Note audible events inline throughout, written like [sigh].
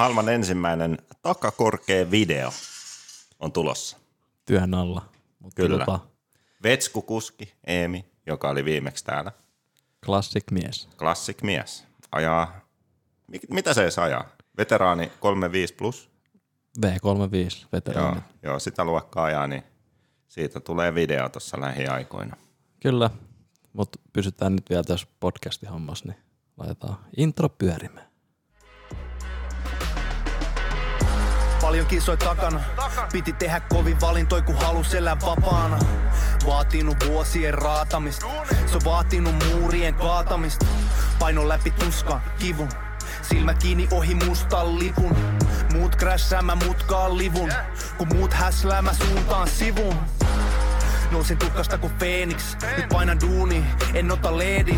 maailman ensimmäinen takakorkea video on tulossa. Työn alla. Mutta Kyllä. Tota, Vetskukuski Eemi, joka oli viimeksi täällä. classic mies. Classic mies. Ajaa, mi- mitä se edes ajaa? Veteraani 35 plus? V35 Joo, veteraani. joo, sitä luokkaa ajaa, niin siitä tulee video tuossa lähiaikoina. Kyllä, mutta pysytään nyt vielä tässä podcastin hommassa, niin laitetaan intro pyörimään. Paljon kisoi takana. Piti tehdä kovin valintoi, kun halus elää vapaana. Vaatinut vuosien raatamista. Se on vaatinut muurien kaatamista. Paino läpi tuskan, kivun. Silmät kiinni ohi mustan lipun. Muut krässäämä mutkaan livun. Kun muut häsläämä suuntaan sivun. Nousin tukkasta kuin Phoenix, nyt painan duuni, en ota leedi.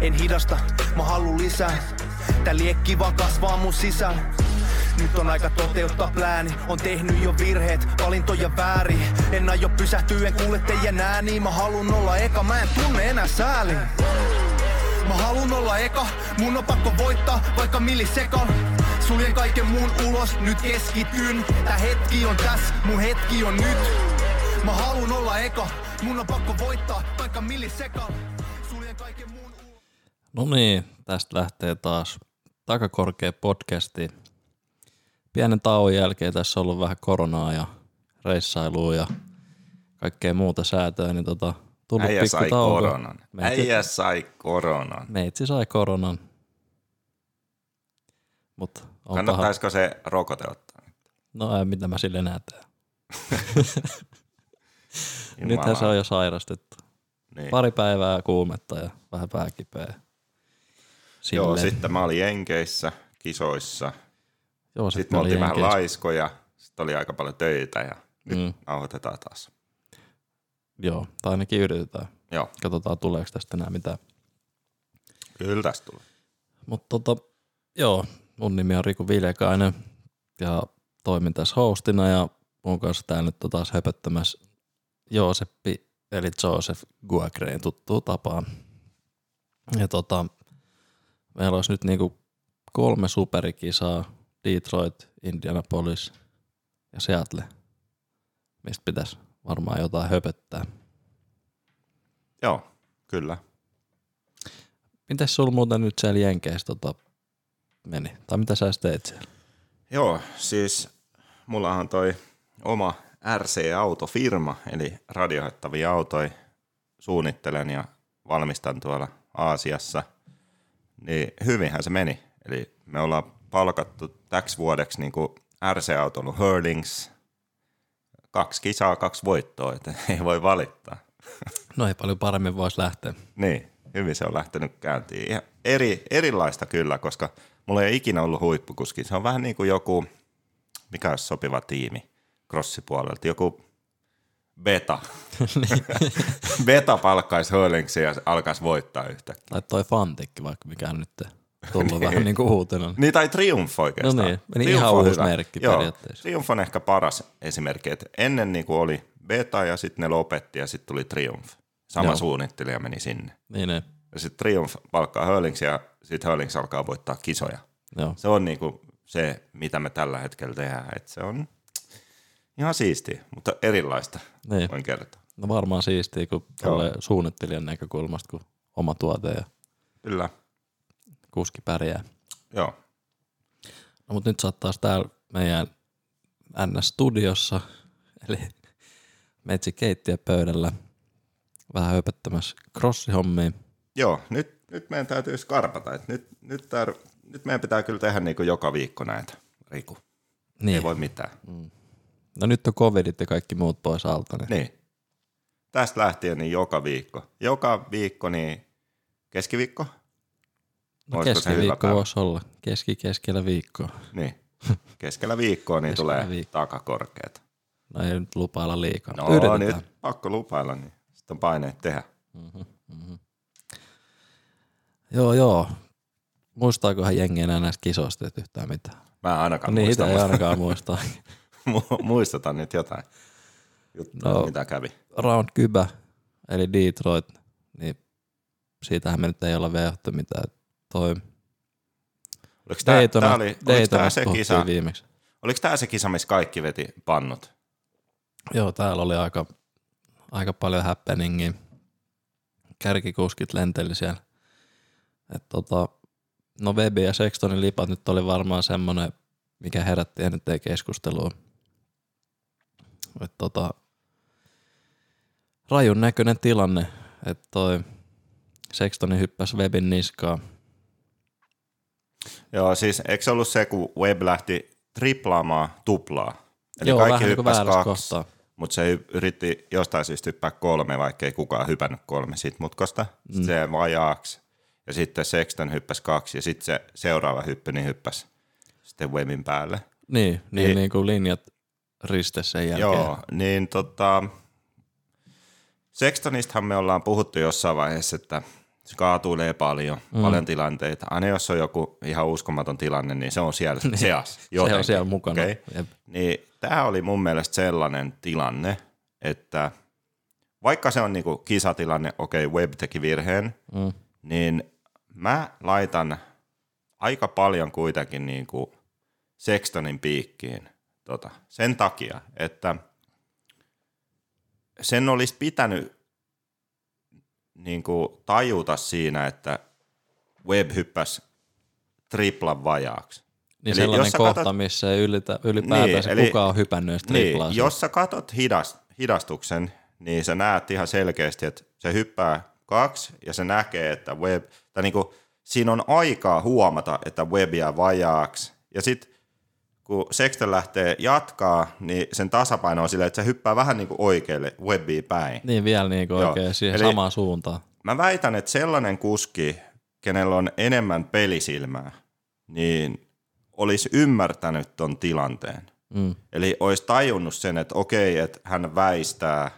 En hidasta, mä haluun lisää. Tää liekki vaan kasvaa mun sisällä. Nyt on aika toteuttaa plääni, on tehnyt jo virheet, valintoja väärin. En aio pysähtyä, en kuule teidän ääni, mä halun olla eka, mä en tunne enää sääli. Mä halun olla eka, mun on pakko voittaa, vaikka millisekan. Suljen kaiken muun ulos, nyt keskityn. Tää hetki on tässä, mun hetki on nyt. Mä halun olla eka, mun on pakko voittaa, vaikka millisekan. Suljen kaiken muun ulos. No niin, tästä lähtee taas takakorkea podcasti. Pienen tauon jälkeen tässä on ollut vähän koronaa ja reissailua ja kaikkea muuta säätöä, niin tota, tullut Äijä pikku sai tauko. koronan. Meitsi, Äijä sai koronan. meitsi sai koronan. Mut on paha. Kannattaisiko se rokote ottaa? No ei, mitä mä sille. Jumala. [laughs] Nythän se on jo sairastettu. Niin. Pari päivää kuumetta ja vähän pääkipeä. Joo, Silleen. sitten mä olin Jenkeissä, kisoissa. Joo, Sitten me oltiin vähän Jenkeissä. laiskoja. Sitten oli aika paljon töitä ja nyt Mm. nauhoitetaan taas. Joo, tai ainakin yritetään. Joo, Katsotaan tuleeko tästä enää mitään. kyllä tästä tulee. Mutta tota, joo, mun nimi on Riku Viljakainen ja toimin tässä hostina ja mun kanssa täällä nyt on taas höpöttämässä Jooseppi eli Joseph Guagreen tuttuu tapaan. Ja tota, meillä olisi nyt niinku kolme superikisaa, Detroit, Indianapolis ja Seattle, mistä pitäisi varmaan jotain höpöttää. Joo, kyllä. Mites sulla muuten nyt siellä Jenkeissä tota meni? Tai mitä sä teit siellä? Joo, siis mullahan toi oma RC-autofirma, eli radiohettavia autoja suunnittelen ja valmistan tuolla Aasiassa. Niin hyvinhän se meni. Eli me ollaan palkattu täksi vuodeksi niin RC-autolun Hurlings. Kaksi kisaa, kaksi voittoa, että [laughs] ei voi valittaa. No ei paljon paremmin voisi lähteä. Niin, hyvin se on lähtenyt käyntiin. Ja eri, erilaista kyllä, koska mulla ei ikinä ollut huippukuski. Se on vähän niin kuin joku, mikä olisi sopiva tiimi crossipuolelta, joku beta. [laughs] beta palkkaisi Hurlingsin ja alkaisi voittaa yhtä. Tai toi Fantikki vaikka, mikä nyt tullut vähän niin kuin uutena. Niin, tai Triumph oikeastaan. No niin, meni Triumph ihan uusi hyvä. merkki Joo, periaatteessa. Triumph on ehkä paras esimerkki, että ennen niin kuin oli beta ja sitten ne lopetti ja sitten tuli Triumph. Sama Joo. suunnittelija meni sinne. Niin, niin. Ja sitten Triumph palkkaa Hurlings ja sitten Hurlings alkaa voittaa kisoja. Joo. Se on niinku se, mitä me tällä hetkellä tehdään. Et se on ihan siistiä, mutta erilaista, Niin. voin kertoa. No varmaan siistiä, kun tulee suunnittelijan näkökulmasta, kun oma tuote ja Kyllä, kuski pärjää. joo. No mutta nyt sä oot taas täällä meidän NS-studiossa, eli metsi keittiöpöydällä, vähän höpöttämässä crossihommia. Joo, nyt, nyt meidän täytyy skarpata. Et nyt, nyt, tär, nyt meidän pitää kyllä tehdä niinku joka viikko näitä, Riku. Niin. Ei voi mitään. No nyt on covidit ja kaikki muut pois alta, niin, Niin. Tästä lähtien niin joka viikko. Joka viikko niin keskiviikko. No keskiviikko voisi olla, keski keskellä viikkoa. Niin. Keskellä viikkoa niin Keskellä tulee viikkoa. takakorkeat. No ei nyt lupailla liikaa. No Yritetään. nyt pakko lupailla, niin sitten on paineet tehdä. Joo, joo. Muistaakohan jengi enää näistä kisoista et yhtään mitään? Mä en ainakaan Niitä muista, ei mutta ainakaan muista. [laughs] mu- muistutan nyt jotain juttua, No. mitä kävi. Round Kybä, eli Detroit, niin siitähän me nyt ei olla vielä mitään. Toi Oliko tämä, Daytona, tämä, oli, oliko Daytona tämä se kisa, viimeksi. oliko tämä se kisa, missä kaikki veti pannut? Joo, täällä oli aika, aika paljon happeningia. Kärkikuskit lenteli siellä. Et tota, no Webi ja Sextonin lipat nyt oli varmaan semmonen, mikä herätti eniten keskustelua. Et tota, rajun näköinen tilanne, että toi Sextoni hyppäsi Webin niskaa. Joo, siis eikö se ollut se, kun Web lähti triplaamaan tuplaa? Eli Joo, kaikki niin hyppäsi kaksi, kohtaa. mutta se yritti jostain syystä hyppää kolme, vaikka ei kukaan hypännyt kolme siitä mutkosta. Sitten se vajaaksi. Ja sitten Sexton hyppäsi kaksi ja sitten se seuraava hyppy niin hyppäsi sitten Webin päälle. Niin, niin, Niin. niin, niin kuin linjat riste sen jälkeen. Joo, niin tota, Sextonistahan me ollaan puhuttu jossain vaiheessa, että se kaatuilee paljon, mm. paljon tilanteita. Aina jos on joku ihan uskomaton tilanne, niin se on siellä [laughs] seassa. Se on siellä mukana. Okay. Jep. Niin tämä oli mun mielestä sellainen tilanne, että vaikka se on niinku kisatilanne, okei, okay, Web teki virheen, Mm. niin mä laitan aika paljon kuitenkin niinku Sextonin piikkiin tota, sen takia, että sen olisi pitänyt niinku tajuta siinä, että Web hyppäsi triplan vajaaksi. Niin Eli sellainen kohta, katot- missä ei ylitä, ylipäätänsä Niin, niin, eli- kukaan on hypännyt edes. Niin, jos sä katot hidas, hidastuksen, niin sä näet ihan selkeästi, että se hyppää kaksi ja se näkee, että web, tai niinku, siinä on aikaa huomata, että web jää vajaaksi. Ja sitten kun Sexton lähtee jatkaa, niin sen tasapaino on silleen, että se hyppää vähän niin kuin oikealle webiin päin. Niin vielä niin kuin oikein siihen Eli- samaan suuntaan. Mä väitän, että sellainen kuski, kenellä on enemmän pelisilmää, niin olisi ymmärtänyt ton tilanteen. Mm. Eli olisi tajunnut sen, että okei, että hän väistää,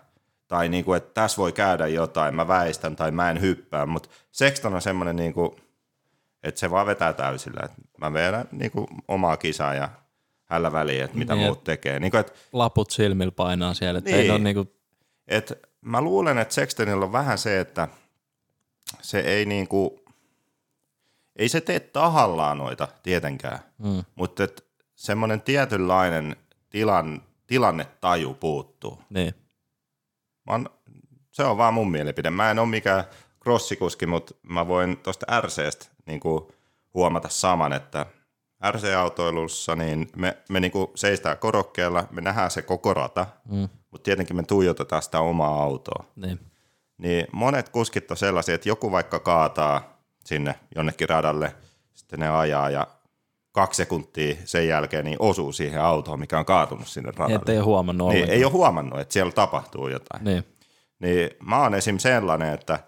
tai niinku, että tässä voi käydä jotain, mä väistän tai mä en hyppää, mutta Sexton on semmoinen, niinku, että se vaan vetää täysillä, että mä vedän niinku, omaa kisaa ja hällä väliä, että mitä Niin, muut tekee. Niinku, että Laput silmillä painaa siellä, että Niin. ei ole niin kuin, et mä luulen, että Sextonilla on vähän se, että se ei niinku, ei se tee tahallaan noita tietenkään, mm. mutta et semmoinen tietynlainen tilan, tilannetaju puuttuu. niin. Mä oon, se on vaan mun mielipide. Mä en ole mikään crossikuski, mutta mä voin tuosta RCstä niinku huomata saman, että RC-autoilussa niin me, me niinku seistään korokkeella, me nähdään se koko rata, Mm. mutta tietenkin me tuijotetaan sitä omaa autoa. niin. Niin monet kuskit on sellaisia, että joku vaikka kaataa sinne jonnekin radalle, sitten ne ajaa ja kaksi sekuntia sen jälkeen niin osuu siihen autoon, mikä on kaatunut sinne radalle. Että ei ole huomannut niin, ollenkaan. ei ole huomannut, että siellä tapahtuu jotain. Niin. Niin mä oon esim. sellainen, että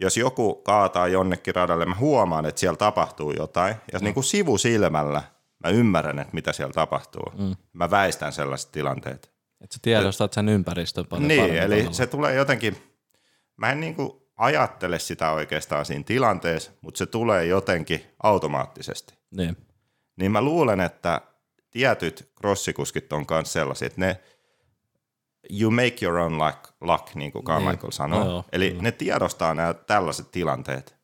jos joku kaataa jonnekin radalle, mä huomaan, että siellä tapahtuu jotain, ja Mm. niin kuin sivusilmällä mä ymmärrän, että mitä siellä tapahtuu. Mm. Mä väistän sellaiset tilanteet. Että sä tiedostat sen ympäristön paljon Niin, eli tavalla. se tulee jotenkin, mä en niin kuin ajattele sitä oikeastaan siinä tilanteessa, mutta se tulee jotenkin automaattisesti. Niin. Niin mä luulen, että tietyt crossikuskit on myös sellaisia, että ne you make your own luck, luck niin kuin Carmichael Niin. sanoo. No joo, Eli kyllä. ne tiedostaa nämä tällaiset tilanteet.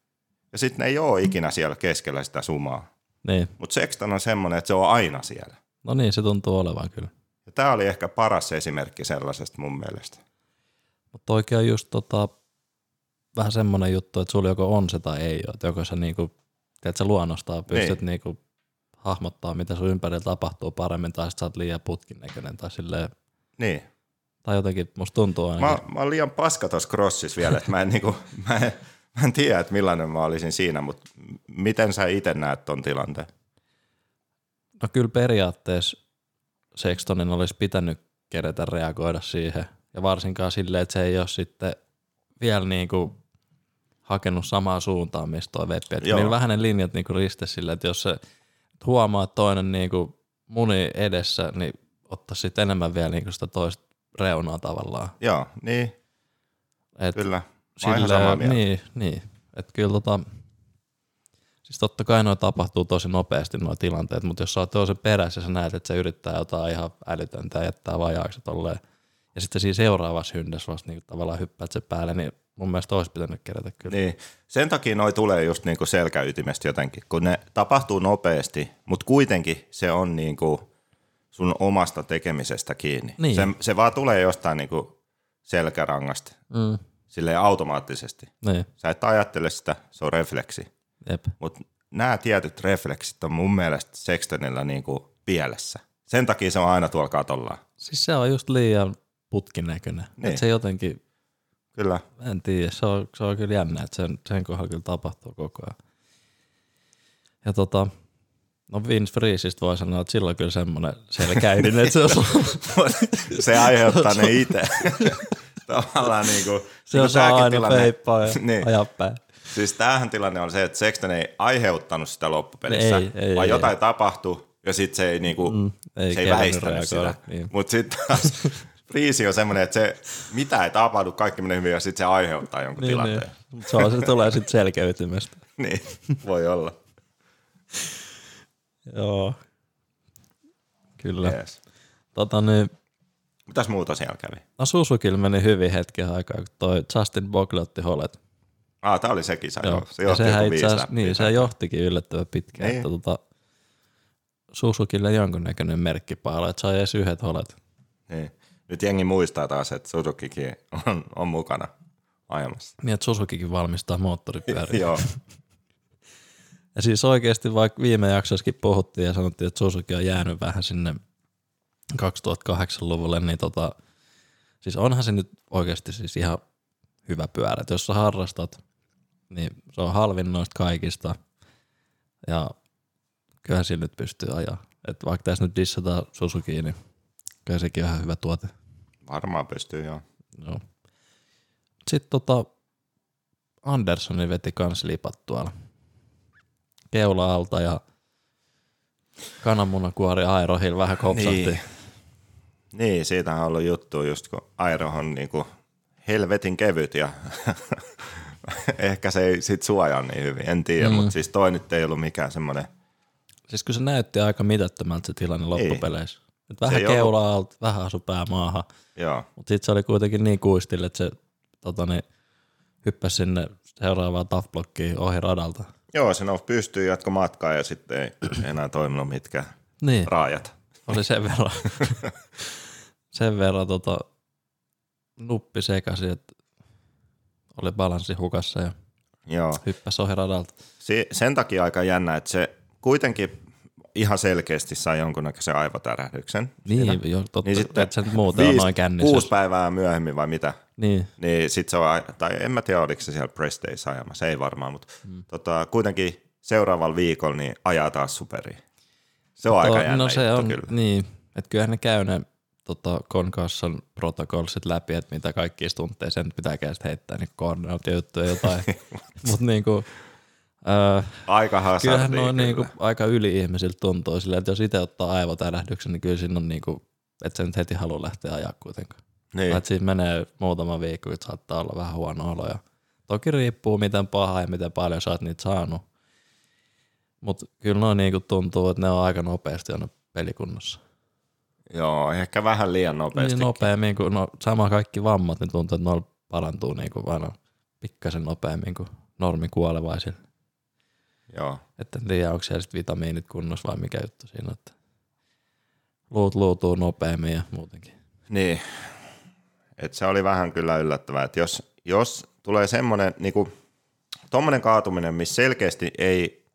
Ja sitten ne ei ole ikinä siellä keskellä sitä sumaa. niin. Mutta Sexton on semmoinen, että se on aina siellä. No niin, se tuntuu olevan kyllä. Ja tämä oli ehkä paras esimerkki sellaisesta mun mielestä. Mutta oikein just tota, vähän semmoinen juttu, että sulla joko on se tai ei ole. Että joko sä niinku, tiedät, sä luonnostaan pystyt Niin. niinku hahmottaa, mitä sun ympärillä tapahtuu paremmin, tai sit sä oot liian putkin näköinen, tai silleen, Niin. Tai jotenkin musta tuntuu ainakin. Mä, mä oon liian paska tuossa crossissa vielä, että mä en, niinku, mä, en, mä en tiedä, että millainen mä olisin siinä, mutta miten sä itse näet ton tilanteen? No kyllä periaatteessa Sextonin olisi pitänyt kerätä reagoida siihen. Ja varsinkaan silleen, että se ei ole sitten vielä niinku hakenut samaa suuntaan, mistä toi veppi. Niillä vähän ne linjat niinku riste silleen, että jos se huomaa, että toinen niinku muni edessä, niin ottaisi sitten enemmän vielä niinku sitä toista reunaa tavallaan. Joo, niin, Et kyllä. Mä mieltä. niin, niin. Että kyllä tota, siis totta kai noin tapahtuu tosi nopeasti nuo tilanteet, mutta jos sä oot toisen perässä ja sä näet, että se yrittää jotain ihan älytöntä ja jättää vajaaksi tolleen, ja sitten siinä seuraavassa hyndässä vasta niin tavallaan hyppäät se päälle, niin mun mielestä olisi pitänyt kerätä kyllä. Niin. Sen takia noi tulee just niinku selkäytimestä jotenkin, kun ne tapahtuu nopeasti, mutta kuitenkin se on niinku sun omasta tekemisestä kiinni. Niin. Se, se vaan tulee jostain niinku selkärangasta, Mm, silleen automaattisesti. niin, Sä et ajattele sitä, se on refleksi. Mutta nämä tietyt refleksit on mun mielestä Sextonilla niinku pielessä. Sen takia se on aina tuolla katolla. Siis se on just liian putkin näköinen. Niin. Niin. se jotenkin, Kyllä. en tiedä, se on, se on kyllä jännä, että sen, sen kohdalla kyllä tapahtuu koko ajan. Ja tota, no Vince Freesista voi sanoa, että sillä on kyllä semmoinen selkäinen, että se on, [laughs] se aiheuttaa ne itse. [laughs] Tavallaan niinku, se niinku on saa tääkin aina tilanne- feippaa ja niin. ajaa päin. Siis tämähän tilanne on se, että Sexton ei aiheuttanut sitä loppupelissä, Ei, ei, vaan ei, jotain tapahtui ja sitten se ei, niinku, Mm, ei se ei väistänyt sitä. niin. Mutta sitten taas [laughs] Friisi on semmoinen, että se mitä ei tapahdu, kaikki menee hyvin ja sitten se aiheuttaa jonkun Niin, niin. tilanteen. Mut Se, on, se tulee sitten selkeytymästä. Niin, voi olla. Joo. Kyllä. Yes. Tota niin, Mitäs muuta siellä kävi? no Susukilla meni hyvin hetken aikaa, kun toi Justin Bogle otti holet. Ah, tää oli sekin, se, Joo. se ja johti sehän joku itse asiassa, niin, se johtikin yllättävän pitkään, Niin. että tota, Susukille jonkunnäköinen merkkipaala, että sai edes yhdet holet. Niin. Nyt jengi muistaa taas, että Suzukikin on, on mukana ajamassa. Niin, että Suzukikin valmistaa moottoripyöriä. [laughs] Joo, Ja siis oikeasti vaikka viime jaksossakin puhuttiin ja sanottiin, että Suzuki on jäänyt vähän sinne 2008-luvulle, niin tota, siis onhan se nyt oikeasti siis ihan hyvä pyörä. Et jos sä harrastat, niin se on halvin noista kaikista. Ja kyllähän sillä nyt pystyy ajaa. Et vaikka tässä nyt dissataan Suzukiin, niin kyllä sekin on ihan hyvä tuote. varmaan pystyy joo. Joo. Sitten tota, Anderssoni veti kans lipat tuolla keula alta ja kananmunakuori Aerohil vähän kopsatti. Niin. Niin. Siitähän on ollut juttu just kun Aero on niinku helvetin kevyt ja [laughs] ehkä se ei sit suojaa niin hyvin, en tiedä, mm. mutta siis toi nyt ei ollut mikään semmoinen, Siis kun se näytti aika mitättömältä se tilanne loppupeleissä. Et vähän ei ollut- keula alta, vähän asu pää maahan, mutta sitten se oli kuitenkin niin kuistille, että se tota, niin, hyppäsi sinne seuraavaan tafblokkiin ohi radalta. Joo se nousi pystyyn, jatko matkaa ja sitten ei [clears throat] enää toiminut mitkään Niin. raajat. oli sen verran, [laughs] sen verran tota, nuppi sekaisin, että oli balanssi hukassa ja Joo, hyppäsi ohi radalta. si- sen takia aika jännä, että se kuitenkin ihan selkeästi sai jonkunnäköisen aivotärähdyksen. Niin, siinä. jo, totta, Niin sitten että se nyt muuten on noin kännissä. kuusi päivää myöhemmin vai mitä, Niin, niin sit se on, ai- tai en mä tiedä oliko se siellä press days ajamassa, ei varmaan, mutta mm. tota, kuitenkin seuraavalla viikolla niin ajaa taas superiin. Se on aika To- jännä no se juttu on, kyllä. niin, että kyllähän ne käy ne tota, Concussion protokollsit läpi, että mitä kaikki tunteja sen pitää kästä heittää, niin koordinaatiojuttuja jotain. [laughs] Mutta niinku, öö, Aika kyllähän ne on kyllä. niinku aika yli-ihmisiltä tuntuu silleen, että jos itse ottaa aivotärähdyksen, niin kyllä siinä on niinku, että se nyt heti halua lähteä ajaa kuitenkaan. Niin. Että siinä menee muutama viikko, että saattaa olla vähän huono olo. Ja toki riippuu, miten paha ja miten paljon sä oot niitä saanut. Mutta kyllä noin niinku tuntuu, että ne on aika nopeasti aina pelikunnossa. Joo, ehkä vähän liian nopeasti. Niin nopeammin kuin, no sama kaikki vammat, niin tuntuu, että noilla parantuu niinku aina pikkasen nopeammin kuin normi kuolevaisilla. Joo. Että en tiedä, onko siellä sit vitamiinit kunnossa vai mikä juttu siinä, että luut luutuu nopeammin ja muutenkin. Niin. Et se oli vähän kyllä yllättävää, että jos, jos tulee semmoinen, niinku, tommonen kaatuminen, missä selkeästi ei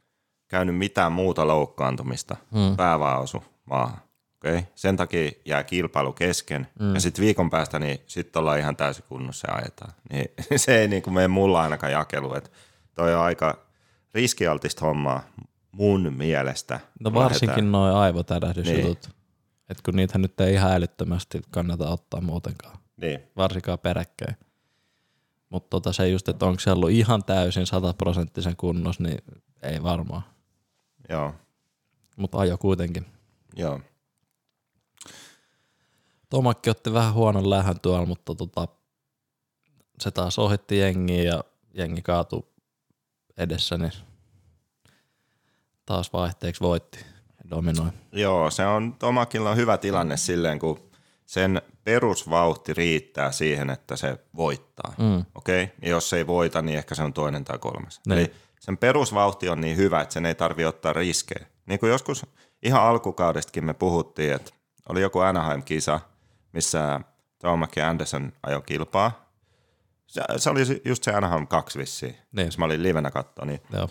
käynyt mitään muuta loukkaantumista, mm. pää vaan osu maahan. Okay? Sen takia jää kilpailu kesken, mm. ja sitten viikon päästä niin sit ollaan ihan täysin kunnossa ja ajetaan. Niin, [laughs] se ei niinku mene mulla ainakaan jakelu, että toi on aika riskialtista hommaa mun mielestä. No varsinkin noin aivotärähdysjutut. Niin. Että kun niitä nyt ei ihan älyttömästi kannata ottaa muutenkaan, Niin. varsinkaan peräkkäin. Mutta tota se just, että onko se ollut ihan täysin sataprosenttisen kunnos, niin ei varmaan. Joo, Mutta ajo kuitenkin. joo. Tomakki otti vähän huonon lähön tuolla, mutta tota, se taas ohitti jengiä ja jengi kaatui edessä, niin taas vaihteeksi voitti ja dominoi. Joo, se on Tomakilla on hyvä tilanne silleen, kun sen perusvauhti riittää siihen, että se voittaa. Mm. Okei? Okay? Ja jos se ei voita, niin ehkä se on toinen tai kolmas. Niin. Eli sen perusvauhti on niin hyvä, että sen ei tarvi ottaa riskejä. Niin kuin joskus ihan alkukaudestakin me puhuttiin, että oli joku Anaheim-kisa, missä ja Anderson ajoi kilpaa. Se, se oli just se Anaheim 2 vissiin, Niin. jos mä olin livenä katsoa, niin Joo.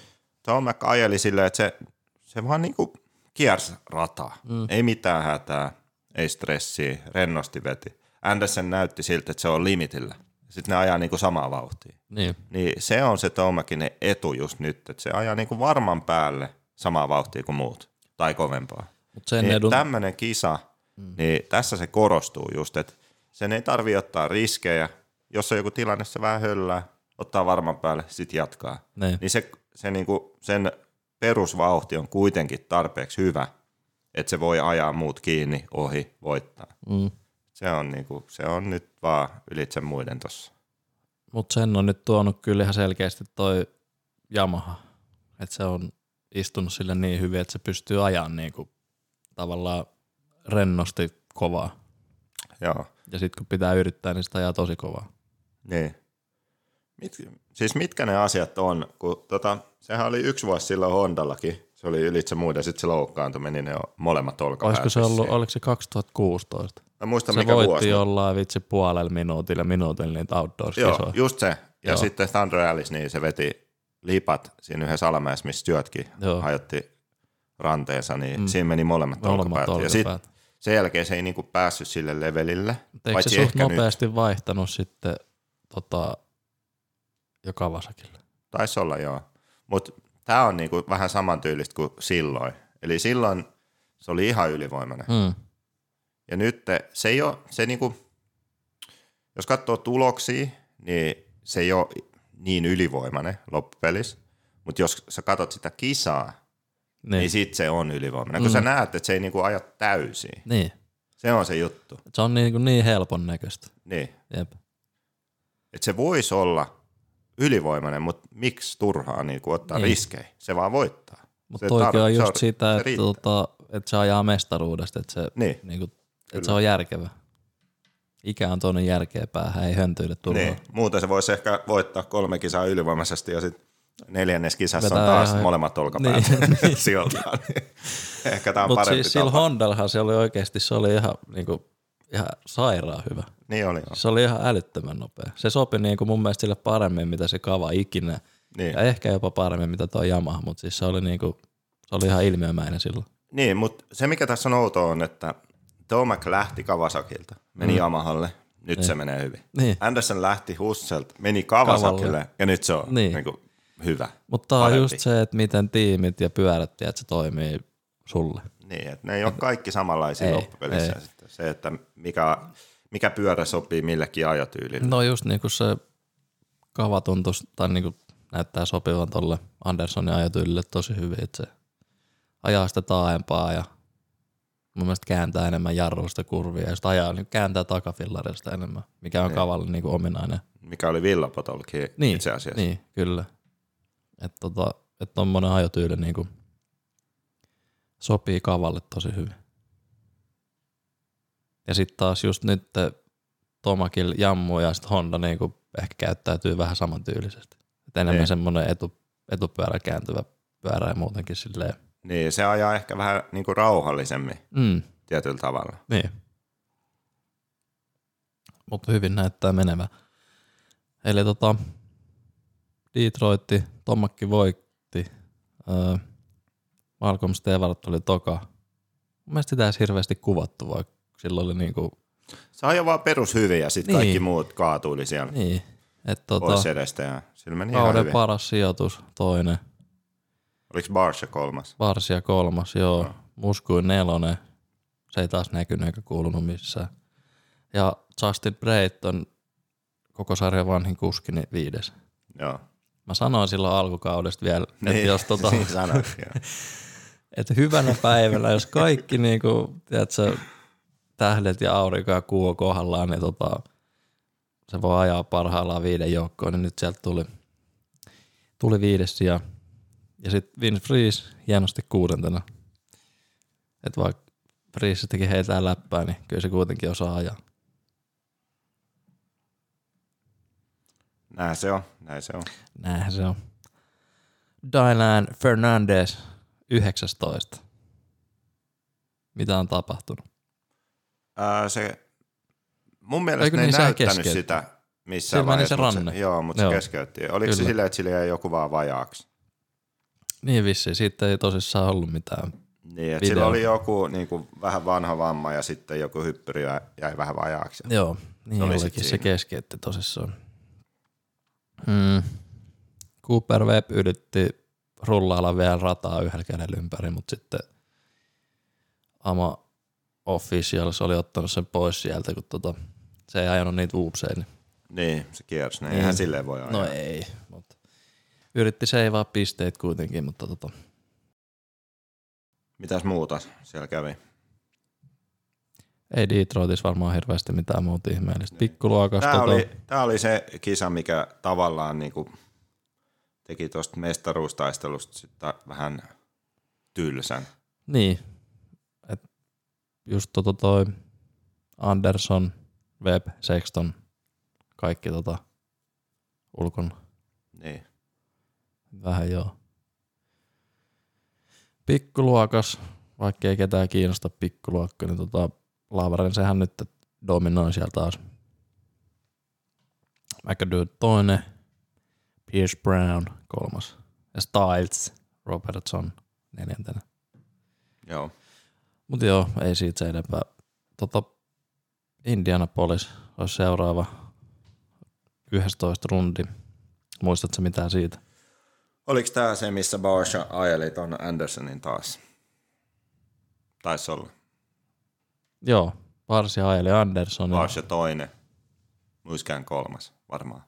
Ajeli silleen, että se, se vaan niinku kiersi rataa. Mm. Ei mitään hätää, ei stressiä, rennosti veti. Anderson näytti siltä, että se on limitillä. Sitten ne ajaa niinku samaa vauhtia. Niin. Niin se on se Tomacin etu just nyt, että se ajaa niinku varman päälle samaa vauhtia kuin muut, tai kovempaa. Mut sen Niin edun, tämmöinen kisa, mm. niin tässä se korostuu just, että sen ei tarvi ottaa riskejä. Jos on joku tilanne, se vähän höllää, ottaa varman päälle, sitten jatkaa. Niin. Niin se, se niinku, sen perusvauhti on kuitenkin tarpeeksi hyvä, että se voi ajaa muut kiinni, ohi, voittaa. mm. Se on, niinku, se on nyt vaan ylitse muiden tossa. Mutta sen on nyt tuonut kyllä ihan selkeästi toi Yamaha. Että se on istunut sille niin hyvin, että se pystyy ajamaan niinku tavallaan rennosti kovaa. Joo. Ja sitten kun pitää yrittää, niin sitä ajaa tosi kovaa. Niin. Mit, siis mitkä ne asiat on, kun tota, sehän oli yksi vuosi silloin Hondallakin, se oli ylitse muiden, sitten se loukkaantui, meni ne molemmat olkapäät. Olisiko se ollut, oliko se 2016? Mä muistan Se mikä voitti vuosi. jollain vitsi puolella minuutilla minuutilla niitä Joo, outdoors-kisoja. just se. Ja Joo. sitten Sandro Alice, niin se veti lipat siinä yhdessä alamäessä, missä Stuartkin Joo. hajotti ranteensa, niin mm. siinä meni molemmat, Molemmat olkapäät. Ja sitten olkapäät. sen jälkeen se ei niinku päässyt sille levelille. Eikö se suht ehkä nyt. nopeasti vaihtanut sitten tota, jo Kawasakille? Taisi olla, joo. Mutta tämä on niinku vähän samantyylistä kuin silloin. Eli silloin se oli ihan ylivoimainen. Mm. Ja nyt se ei ole, se niinku, jos katsoo tuloksia, niin se ei ole niin ylivoimainen loppupelissä. Mutta jos sä katsot sitä kisaa, niin, Niin. sit se on ylivoimainen. Kun Mm. sä näet, että se ei niinku aja täysin. niin. Se on se juttu. Et Se on niin, niin helpon näköistä. Niin. Jep. Että se voisi olla ylivoimainen, mutta miksi turhaa niinku ottaa Niin. niin. riskejä? Se vaan voittaa. Mutta Se toikin tar- on se just on- sitä, se että, tota, että se ajaa mestaruudesta, että se, Niin. niin kuin, että se on järkevä. Ikä on tuonne järkeä päähän, ei höntyille turhaa. Niin. Muuten se voisi ehkä voittaa kolme kisaa ylivoimaisesti ja sitten neljännes kisassa Vetää on taas ihan- molemmat olkapäät Niin. niin. [laughs] sijoiltaan. ehkä tämä on Mutta parempi siis sillä tapa. Hondallahan se oli oikeasti, se oli ihan, niin kuin, ihan sairaan hyvä. Niin oli, joo. Se oli ihan älyttömän nopea. Se sopi niin kuin mun mielestä sille paremmin, mitä se kava ikinä. Niin. Ja ehkä jopa paremmin, mitä tuo Yamaha, mutta siis se oli, niin kuin, se oli ihan ilmiömäinen silloin. Niin, mutta se mikä tässä on outoa on, että Tomac lähti Kawasakilta, meni mm. Yamahalle, nyt niin. se menee hyvin. Niin. Anderson lähti Husselt, meni Kawasakille Kavalle. ja nyt se on Niin. niin. Kuin, hyvä. Mutta tää on just se, että miten tiimit ja pyörät, että se toimii sulle. Niin, että ne ei ole kaikki samanlaisia Ei, loppupelissä. ei. Sitten. Se, että mikä, mikä pyörä sopii millekin ajotyylille. No just niin kuin se kava tuntuisi, tai niin kuin näyttää sopivan tolle Andersonin ajotyylille tosi hyvin, että se ajaa sitä taaempaa ja mun mielestä kääntää enemmän jarruista kurvia ja sitten ajaa, niin kääntää takafillarista enemmän, mikä on Niin. kavalle niin kuin ominainen. Mikä oli Villapotolkin Niin, itse asiassa. Niin, kyllä. Että tota, et tommonen ajotyyli niin kuin sopii kavalle tosi hyvin. Ja sitten taas just nyt Tomakil jammu ja sitten Honda niin kuin ehkä käyttäytyy vähän samantyylisesti. Et enemmän Niin. semmoinen etu, etupyörä kääntyvä pyörä ja muutenkin silleen. Niin, se ajaa ehkä vähän niin kuin rauhallisemmin Mm, tietyllä tavalla. niin. Mutta hyvin näyttää menevä. Eli tota, Detroitti, Tomakki voitti. Öö, Malcolm Stewart oli toka. Mun mielestä sitä ei edes hirveästi kuvattu, vaikka silloin oli niinku, Se ajoi vaan perus hyvin ja sitten Niin. kaikki muut kaatuili siellä niin. että tota, pois edestä ja sillä meni ihan hyvin. paras sijoitus, toinen. Oliko Barsha kolmas? Varsia kolmas, joo. Joo. Muskuin nelonen. Se ei taas näkynyt eikä kuulunut missään. Ja Justin Brayton, koko sarjan vanhin kuski, niin viides. Joo. Mä sanoin silloin alkukaudesta vielä, niin. että jos tota, [laughs] niin sanoit, joo. [laughs] että hyvänä päivänä, jos kaikki niinku, tiedätkö, tähdet ja aurinko ja kuu kohdallaan, niin tota, se voi ajaa parhaillaan viiden joukkoon, niin nyt sieltä tuli, tuli viides sija. Ja sitten Vin Fries hienosti kuudentena. Et vaikka Friisistäkin heitään läppää, niin kyllä se kuitenkin osaa ajaa. Näin se on, näin se on. Näinhän se on. Dylan Fernandez 19. Mitä on tapahtunut? Ää, se, mun mielestä Eikö ne ei niin, sehän näyttänyt keskeytti? sitä missään Sillä meni vaiheessa. se mut ranne. joo, mutta Joo. se keskeytti. Oliko se Kyllä. silleen, että sillä jäi joku vaan vajaaksi? Niin vissiin, siitä ei tosissaan ollut mitään. Niin, että sillä oli joku niin kuin, vähän vanha vamma ja sitten joku hyppyri jäi, vähän vajaaksi. Joo, niin Se oli olikin se keskeytti tosissaan. Mm. Cooper Webb yritti rullailla vielä rataa yhdellä kädellä ympäri, mutta sitten Ama Officials oli ottanut sen pois sieltä, kun tota, se ei ajanut niitä uupseja. Niin. Niin, se kiersi. Ne. Niin. Eihän silleen voi ajaa. No ei, mutta yritti seivaa pisteet kuitenkin, mutta tota, Mitäs muuta siellä kävi? ei Detroitissa varmaan hirveästi mitään muuta ihmeellistä. Pikkuluokasta. Tämä Tota, oli, tää oli se kisa, mikä tavallaan niin kuin teki tuosta mestaruustaistelusta sitten vähän tylsän. Niin. Just tota toi Anderson, Webb, Sexton, kaikki tota ulkona. Niin. Vähän joo. Pikkuluokas, vaikka ei ketään kiinnosta pikkuluokka, niin tota Lavaren sehän nyt dominoi siellä taas. McAdoo toinen, Pierce Brown kolmas ja Styles Robertson neljäntenä. Joo. Mutta joo, ei siitä se enempää. Tota, Indianapolis olisi seuraava 11 rundi. Muistatko mitään siitä? Oliko tämä se, missä Barsha ajeli ton Andersonin taas? Taisi olla. Joo, Varsi ajeli Anderson ja Barsha toinen. Muiskään kolmas, varmaan.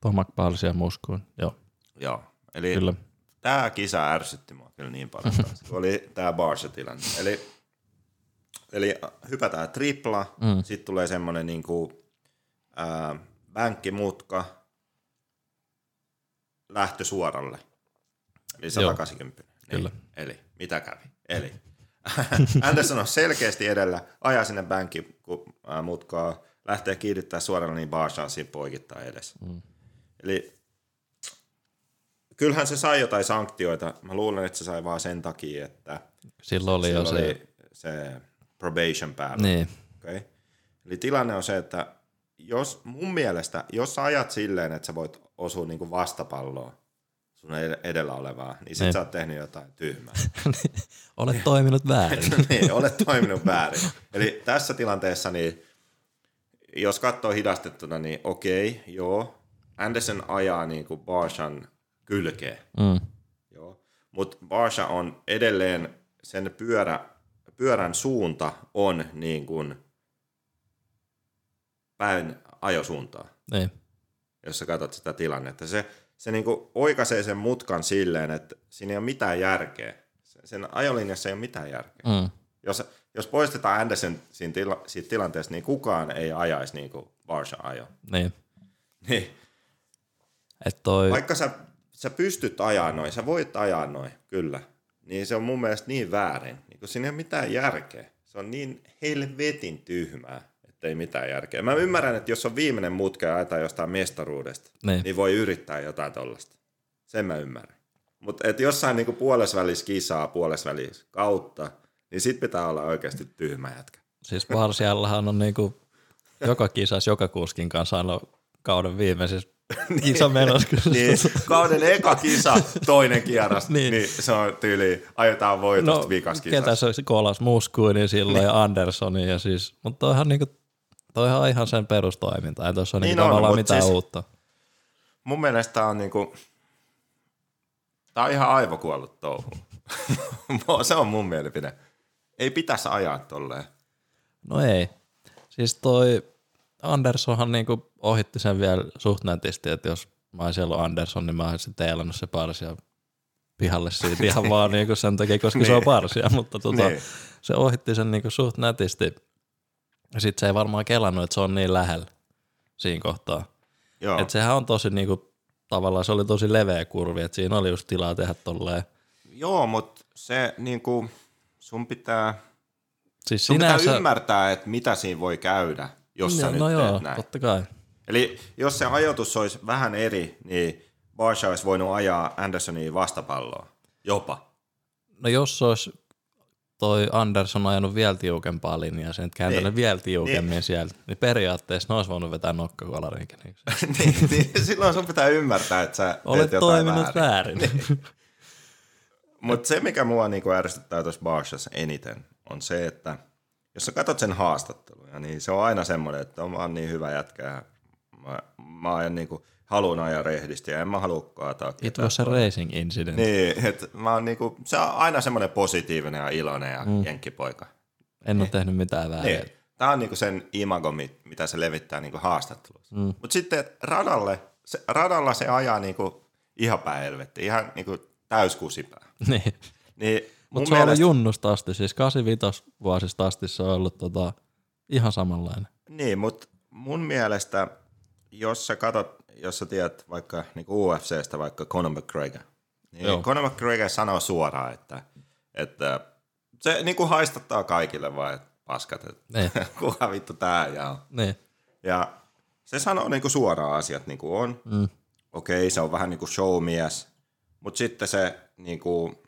Tomak Parsi ja Muskuun. Joo, Joo. Eli kyllä. tämä kisa ärsytti mua kyllä niin paljon. kun oli tämä Barsha-tilanne. Eli, eli hypätään tripla, mm. sitten tulee semmoinen niinku, ää, bänkkimutka, lähtö suoralle. Eli 180. Niin. kyllä. Eli mitä kävi? Eli [laughs] Anderson on selkeästi edellä, ajaa sinne bänkkimutkaa, lähtee kiihdyttää suoraan, niin Barshaan siinä poikittaa edessä. Mm. Eli kyllähän se sai jotain sanktioita. Mä luulen, että se sai vaan sen takia, että Silloin oli jo sillä se. oli se probation päällä. Niin, Okay. Eli tilanne on se, että jos mun mielestä, jos sä ajat silleen, että sä voit osua niinku vastapalloa sun ed- edellä olevaa, niin sit Niin. sä oot tehnyt jotain tyhmää. [laughs] olet toiminut väärin. [laughs] niin, olet toiminut väärin. Eli tässä tilanteessa, niin jos katsoo hidastettuna, niin okei, joo, Anderson ajaa niin kuin Barshan kylkeen. Mm. Joo. Mutta Barsha on edelleen, sen pyörä, pyörän suunta on niin kuin päin ajosuuntaa, Niin, jos sä katsot sitä tilannetta. Se, se niin kuin oikaisee sen mutkan silleen, että siinä ei ole mitään järkeä. Se- Sen ajolinjassa ei ole mitään järkeä. mm. Jos, jos poistetaan Anderson siinä tila, siitä tilanteesta, niin kukaan ei ajaisi niin kuin Barsha ajo. niin. Niin. Et toi, Vaikka sä, sä pystyt ajaa noin, sä voit ajaa noin, kyllä, niin se on mun mielestä niin väärin. Niin kun siinä ei ole mitään järkeä. Se on niin helvetin tyhmää, että ei mitään järkeä. Mä ymmärrän, että jos on viimeinen mutka ja ajetaan jostain mestaruudesta, Niin. niin, voi yrittää jotain tollasta. Sen mä ymmärrän. Mutta et jossain niinku puolesvälissä kisaa, puolesvälissä kautta, niin sit pitää olla oikeasti tyhmä jätkä. siis Varsiallahan on niinku joka kisas, joka kuskin kanssa aina kauden viimeisessä kisamenossa. Niin, kauden eka kisa, toinen kierros, Niin. niin. niin se on tyyli, ajetaan voitosta no, vikas ketä kisassa. se olisi kolas Muskuini silloin ja Andersoni ja siis, mutta toihan niinku, toihan on ihan sen perustoiminta, ei tuossa niin Niin niinku on, tavallaan mitään siis- uutta. Mun mielestä tää on niinku, tää on ihan aivokuollut touhu. [laughs] se on mun mielipide. Ei pitäisi ajaa tolleen. No ei. Siis toi Andersonhan niinku ohitti sen vielä suht nätisti, että jos mä olisin ollut Anderson, niin mä olisin teelannut se parsia pihalle siitä ihan vaan niinku sen takia, koska se on Niin. parsia, mutta tota, Niin. se ohitti sen niinku suht nätisti. Ja sit se ei varmaan kelannut, että se on niin lähellä siinä kohtaa. Joo. Et sehän on tosi niinku, tavallaan se oli tosi leveä kurvi, että siinä oli just tilaa tehdä tolleen. Joo, mutta se niinku, sun pitää, Siis Sun pitää sinänsä... ymmärtää, että mitä siinä voi käydä, jos sä no, nyt no teet joo, näin. totta kai. Eli jos se ajoitus olisi vähän eri, niin Barsha olisi voinut ajaa Andersonia vastapalloa. Jopa. No jos olisi toi Anderson ajanut vielä tiukempaa linjaa, sen kääntänyt Niin. vielä tiukemmin niin. sieltä, niin periaatteessa ne olisi voinut vetää nokkakolarinkin. [laughs] niin, niin, silloin sun pitää ymmärtää, että sä Olet teet toiminut väärin. väärin. Niin. Mutta se, mikä mua niinku ärsyttää tuossa Barshassa eniten, on se, että jos sä katsot sen haastatteluja, niin se on aina semmoinen, että on vaan niin hyvä jätkä. Mä, mä ajan niinku, haluan ajaa rehdisti ja en mä halua kaataa It was a racing incident. Niin. Niin, että mä oon niinku, se on aina semmoinen positiivinen ja iloinen ja mm. jenkkipoika. En ole tehnyt mitään väärin. Niin. Tämä on niinku sen imago, mit- mitä se levittää niinku haastattelussa. Mm. Mutta sitten radalle, se, radalla se ajaa niinku ihan pähelvetti, ihan niinku täyskusipää. [laughs] Niin. Niin Mutta se mielestä, junnusta asti, siis 85 vuosista asti se on ollut tota, ihan samanlainen. niin, mut mun mielestä, jos sä katot, jos sä tiedät vaikka niinku UFCstä vaikka Conor McGregor, niin Joo. Conor McGregor sanoo suoraan, että, että se niinku haistattaa kaikille vaan, että paskat, että Niin. [laughs] kuka vittu tää ja on. Niin. Ja se sanoo niinku suoraan asiat niin kuin on. Mm. Okei, se on vähän niin kuin showmies, mutta sitten se niinku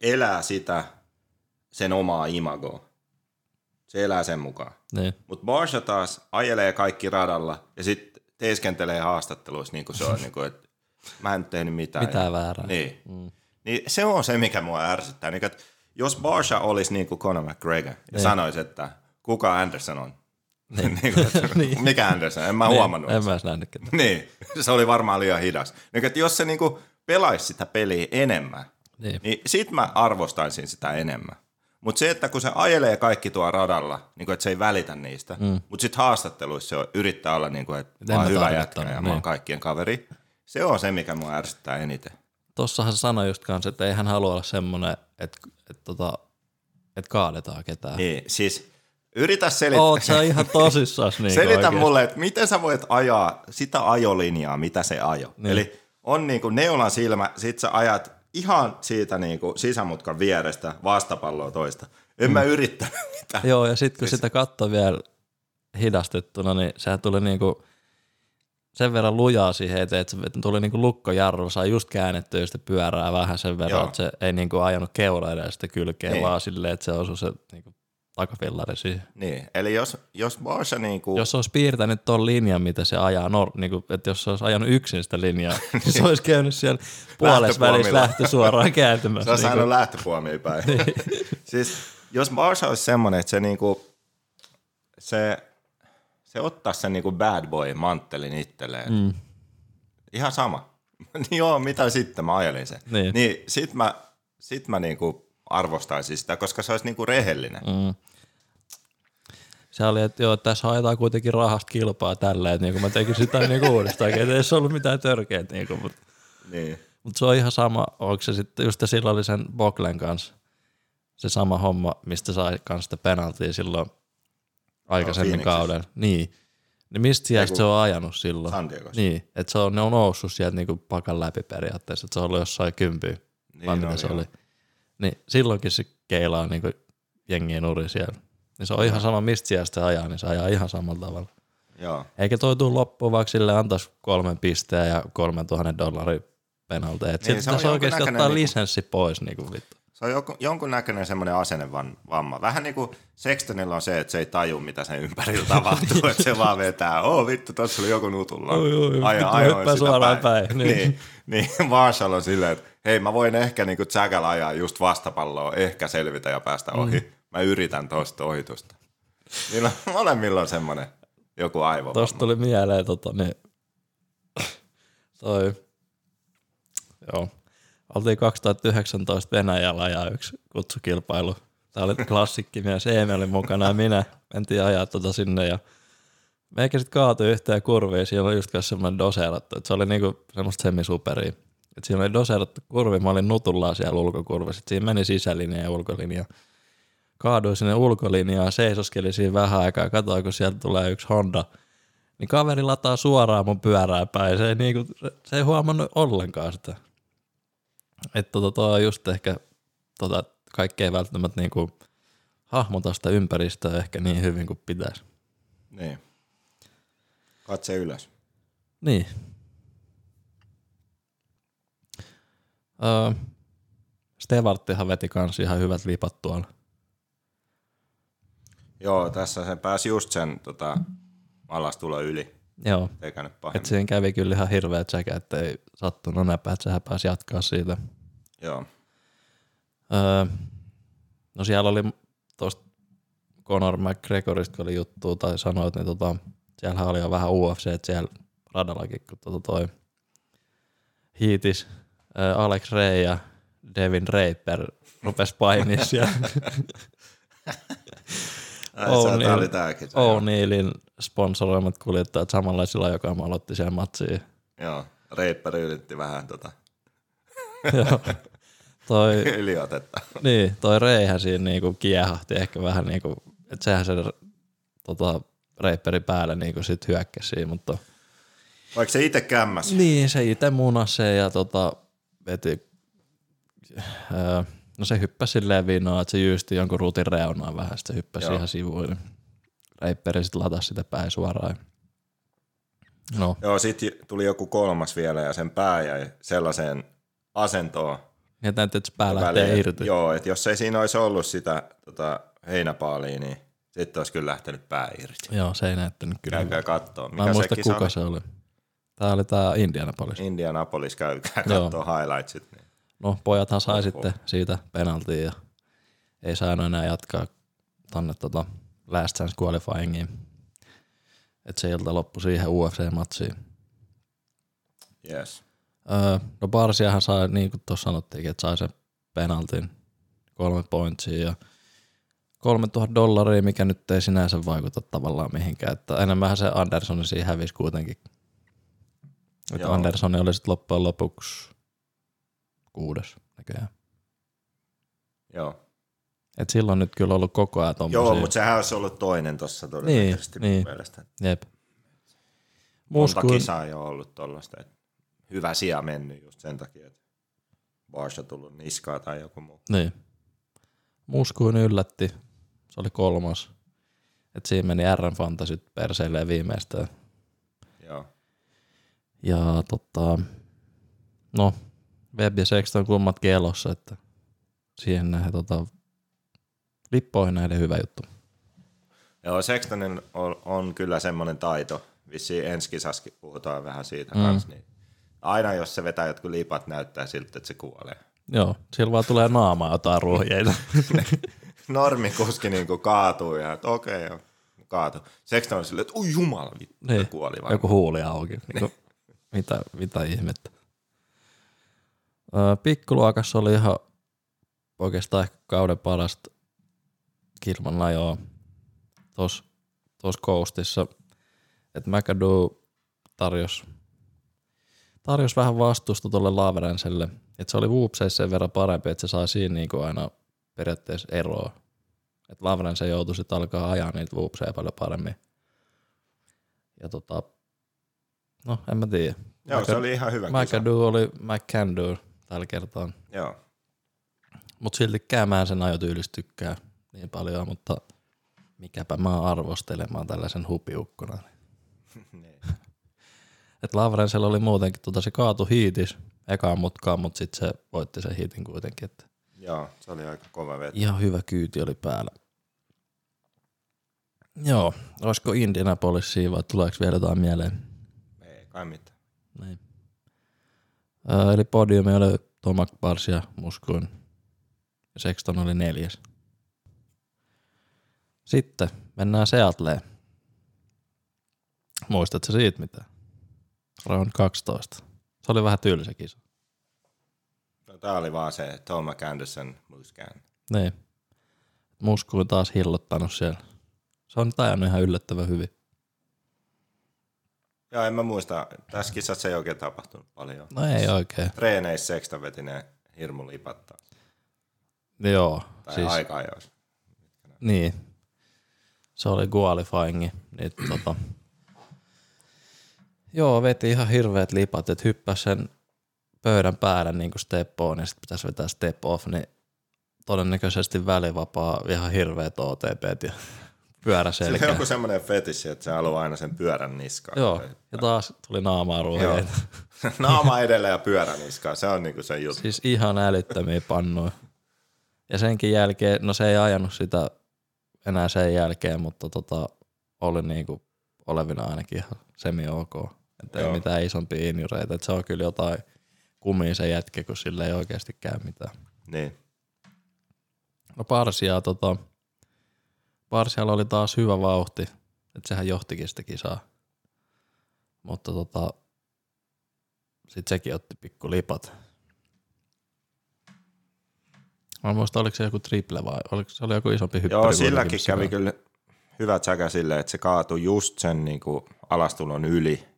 elää sitä sen omaa imagoa. Se elää sen mukaan. Niin. Mutta Barsha taas ajelee kaikki radalla ja sitten teeskentelee haastatteluissa niin kuin se on, [laughs] niin kuin, että mä en tehnyt mitään. Mitään väärää. Niin. Mm. niin se on se, mikä mua ärsyttää. Niin, että jos Barsha olisi niin kuin Conor McGregor ja Niin. sanoisi, että kuka Anderson on, [laughs] niin. [laughs] niin kuin, että Niin. mikä Anderson, en mä huomannut. En mä edes nähnyt ketään. Niin, se oli varmaan liian hidas. Niin, että jos se niin kuin pelaisi sitä peliä enemmän, Niin. niin sit mä arvostaisin sitä enemmän. Mutta se, että kun se ajelee kaikki tuo radalla, niin kuin, että se ei välitä niistä, mm. mutta sitten haastatteluissa se on, yrittää olla, niin kuin, että mä oon mä hyvä jätkä ja mä niin. oon kaikkien kaveri. Se on se, mikä mua ärsyttää eniten. Tossahan sanoi just kanssa, että ei hän halua olla semmoinen, että, että, tota, että kaadetaan ketään. Niin, siis yritä selittää. Oot sä ihan tosissas [laughs] niin Selitä oikeesti. mulle, että miten sä voit ajaa sitä ajolinjaa, mitä se ajo. Niin. Eli on niinku neulan silmä, sit sä ajat ihan siitä niinku sisämutkan vierestä vastapalloa toista. En mm. mä yrittänyt mitään. Joo, ja sitten kun Siis- sitä katsoi vielä hidastettuna, niin sehän tuli niinku sen verran lujaa siihen eteen, että se tuli niinku lukkojarru, sai just käännettyä sitä pyörää vähän sen verran, Joo. että se ei niinku ajanut keuleille sitä kylkeä, Niin. vaan silleen, että se osui se niinku takapillari siihen. Niin, eli jos, jos Barsha niinku... Jos se olisi piirtänyt tuon linjan, mitä se ajaa, nor, niinku, että jos se olisi ajanut yksin sitä linjaa, [laughs] niin se olisi käynyt siellä puolessa välissä Lähtöpuomilla. lähtö suoraan [laughs] Se kääntymässä. on niinku. saanut lähtöpuomia päin. [laughs] siis jos Barsha olisi semmoinen, että se niinku, se, se ottaa sen niinku bad boy manttelin itselleen. Mm. Ihan sama. niin joo, mitä sitten mä ajelin sen. Niin. niin sit mä, sit mä niinku arvostaisin sitä, koska se olisi niinku rehellinen. Mm. Se oli, että joo, tässä haetaan kuitenkin rahasta kilpaa tälleen, että niinku mä tekin sitä niinku uudestaan, että ei se ollut mitään törkeät, niinku, mutta Niin. mut se on ihan sama, onko se sitten, just silloin oli sen Boklen kanssa se sama homma, mistä sai kanssa sitä penaltia silloin aikaisemmin Phoenixissa. kauden. Niin. Niin mistä sieltä se on ajanut silloin? San Diegossa. Niin, että se on, ne on noussut sieltä niinku pakan läpi periaatteessa, että se on ollut jossain kympyä, niin vai oli, se oli. Niin silloinkin se keilaa niinku jengien uri siellä. Niin se on ihan sama, mistä se ajaa, niin se ajaa ihan samalla tavalla. Joo. Eikä toi tuu loppuun, vaikka sille antaisi kolmen pisteen ja kolmen tuhannen dollarin penalteja. Et Niin, se on oikeasti ottaa niinku- lisenssi pois. Niinku, vittu. Se on joku, jonkunnäköinen semmoinen asennevamma. Vähän niin kuin Sextonilla on se, että se ei taju, mitä sen ympärillä [laughs] tapahtuu. että se vaan vetää, oo vittu, tuossa oli joku nutulla. Oi, oi, Aja, ajoin sitä suoraan päin, niin. niin. niin, niin [laughs] Marshall on silleen, että hei mä voin ehkä niinku Jackalla ajaa just vastapalloa, ehkä selvitä ja päästä ohi. Mm. Mä yritän tosta ohitusta. Niin on, [laughs] molemmilla on semmoinen joku aivo. Tuosta tuli mieleen tota, niin, toi, joo, oltiin 2019 Venäjällä ajaa yksi kutsukilpailu. Tämä oli klassikki myös, Eemi oli mukana ja minä mentiin ajaa tota sinne ja meikä sitten kaatui yhteen kurviin, siellä oli just semmoinen doseerattu, että se oli niinku semmoista semisuperia. Et siinä oli doseerattu kurvi, mä olin nutullaan siellä ulkokurvissa, siinä meni sisälinja ja ulkolinja. Kaaduin sinne ulkolinjaan, seisoskeli siinä vähän aikaa, katsoin kun sieltä tulee yksi Honda, niin kaveri lataa suoraan mun pyörää päin, se ei, niinku, se ei huomannut ollenkaan sitä. Että tota, toi on just ehkä tota, kaikki ei välttämättä niinku hahmota sitä ympäristöä ehkä niin hyvin kuin pitäisi. Niin. Katse ylös. Niin. Öö, Stevarttihan veti kanssa ihan hyvät lipat tuolla. Joo, tässä se pääsi just sen tota, alastulo yli. Joo. Eikä nyt Et pahemmin. siihen kävi kyllä ihan hirveä tsekä, että ei sattunut näpä, että sehän pääsi jatkaa siitä. Joo. Öö, no siellä oli tuosta Conor McGregorista, kun oli juttu tai sanoit, niin tota, siellähän oli jo vähän UFC, että siellä radallakin, kun tota toi hiitis öö, Alex Ray ja Devin Raper rupes painia siellä [laughs] [laughs] O'Neillin sponsoroimat kuljettajat samanlaisilla, joka aloitti siellä matsiin. Joo. Reippari yritti vähän tota, [laughs] Joo. toi, [laughs] yliotetta. niin, toi Reihän siinä niinku kiehahti ehkä vähän niinku, että sehän se tota, reipperi päälle niinku sit hyökkäsi mutta Vaikka se itse kämmäs. niin se itse munasi sen ja tota, veti, öö, no se hyppäsi silleen vinoa, että se jyysti jonkun ruutin reunaan vähän, sitten se hyppäsi Joo. ihan sivuun. Niin reipperi sitten latasi sitä päin suoraan. No, Joo, sit tuli joku kolmas vielä ja sen pää jäi sellaiseen asentoon. ja näytti, että se pää väliin, lähtee et- irti. Joo, että jos ei siinä olisi ollut sitä tota, heinäpaalia, niin sitten olisi kyllä lähtenyt pää irti. Joo, se ei näyttänyt kyllä. Käykää kattoo. Mä en muista kuka se oli. Tää oli tää Indianapolis. Indianapolis, käykää kattoo highlightsit. Niin. No pojathan sai Oho. sitten siitä penaltiin ja ei saanut enää jatkaa tonne tota Last Chance Qualifyingiin. Et se ilta loppui siihen UFC-matsiin. Yes. Öö, no Barsiahan sai, niin kuin tuossa sanottiinkin, että sai sen penaltin kolme pointsia ja 3000 dollaria, mikä nyt ei sinänsä vaikuta tavallaan mihinkään. Että enemmän se Andersson siinä hävisi kuitenkin. Että Joo. Andersson oli sitten loppujen lopuksi kuudes näköjään. Joo. Et silloin nyt kyllä ollut koko ajan tommosia. Joo, mutta sehän olisi ollut toinen tuossa todennäköisesti Niin, niin. mielestä. Jep. Monta Muskuin, kisaa jo ollut tollaista, että hyvä sija mennyt just sen takia, että Bars on tullut niskaa tai joku muu. niin. Muskuin yllätti. Se oli kolmas. Et siinä meni RM Fantasyt perseilleen viimeistään. Joo. Ja tota, no, Web ja Sexton kummatkin elossa, että siihen nähden tota, lippoihin nähden hyvä juttu. Joo, Sextonin on, on kyllä semmoinen taito. Vissiin ensi puhutaan vähän siitä Mm. kanssa. Niin aina jos se vetää jotkut lipat, näyttää siltä, että se kuolee. Joo, sillä vaan tulee naamaa jotain ruohjeita. [laughs] Normikuski niin kuin kaatuu ja että okei, okay, kaatu. Sexton on silleen, että ui jumala, vittu, niin, kuoli varmaan. joku huuli auki. Niin. mitä, mitä ihmettä. Pikkuluokassa oli ihan oikeastaan ehkä kauden parasta kilman ajoa tuossa tos Coastissa. Että McAdoo tarjosi tarjos vähän vastusta tuolle Laverenselle. Että se oli Whoopseissa sen verran parempi, että se sai siinä niinku aina periaatteessa eroa. Että Laverense joutui sitten alkaa ajaa niitä Whoopseja paljon paremmin. Ja tota, no en mä tiedä. Joo, se oli ihan hyvä kisa. McAdoo oli McCandoo tällä kertaa. Joo. Mutta siltikään mä en sen ajotyylis tykkää niin paljon, mutta mikäpä mä arvostelemaan tällaisen hupiukkona. [laughs] Niin. Et Lavrensella oli muutenkin, tota, se kaatu hiitis ekaan mutkaan, mutta sitten se voitti sen hiitin kuitenkin. Että Joo, se oli aika kova veto. ihan hyvä kyyti oli päällä. Joo, olisiko Indianapolis siinä vai tuleeko vielä jotain mieleen? Ei kai mitään. Niin. Öö, eli podiumi oli Tomak Bars ja Muskuin. Ja Sexton oli neljäs. Sitten mennään Seattleen. Muistatko siitä mitä? Round 12. Se oli vähän tylsä kisa. No, tää oli vaan se Tom McAnderson Muscan. Niin. Muskuin taas hillottanut siellä. Se on ajanut ihan yllättävän hyvin. Joo, en mä muista. Tässä kisassa ei oikein tapahtunut paljon. No ei oikein. Treeneissä Sexton veti ne hirmu lipattaa. Joo. Tai siis, aika ajoissa. Niin. Se oli qualifyingi. Niin, tota, joo, veti ihan hirveät lipat, että hyppäsi sen pöydän päälle niin kuin step on ja sitten pitäisi vetää step off, niin todennäköisesti välivapaa ihan hirveät OTP ja pyörä Sillä on joku semmoinen fetissi, että se haluaa aina sen pyörän niskaan. Joo, ja taas tuli naamaa ruuheita. [laughs] Naama edellä ja pyörän niskaan, se on niinku se juttu. Siis ihan älyttömiä pannuja. Ja senkin jälkeen, no se ei ajanut sitä enää sen jälkeen, mutta tota, oli niinku olevina ainakin ihan semi ok. Että ei mitään isompia injureita. Et se on kyllä jotain kumia se jätkä, kun sille ei oikeasti käy mitään. Niin. No Parsia, tota, Parsialla oli taas hyvä vauhti, että sehän johtikin sitä kisaa. Mutta tota, sit sekin otti pikku lipat. Mä muista, oliko se joku triple vai oliko se oli joku isompi hyppy. Joo, silläkin kävi kyllä hyvä tsäkä silleen, että se kaatui just sen niinku alastulon yli,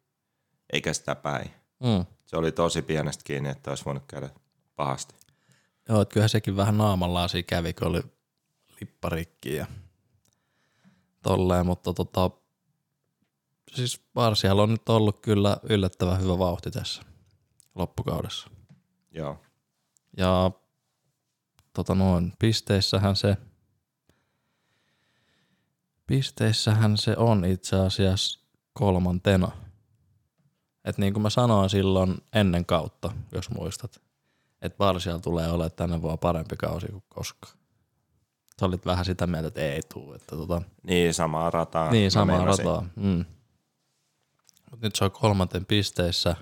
eikä sitä päin. Mm. Se oli tosi pienestä kiinni, että olisi voinut käydä pahasti. Joo, että kyllähän sekin vähän naamallaan siinä kävi, kun oli lipparikki ja tolleen, mutta tota, siis Parsialla on nyt ollut kyllä yllättävän hyvä vauhti tässä loppukaudessa. Joo. Ja tota noin, pisteissähän se, pisteissähän se on itse asiassa kolmantena. Et niin kuin mä sanoin silloin ennen kautta, jos muistat, että Barsial tulee olemaan tänä vuonna parempi kausi kuin koskaan. Sä olit vähän sitä mieltä, että ei tuu. Että tota, Niin, samaa rataa. niin, samaa rataa. Mm. Mut nyt se on kolmanten pisteissä.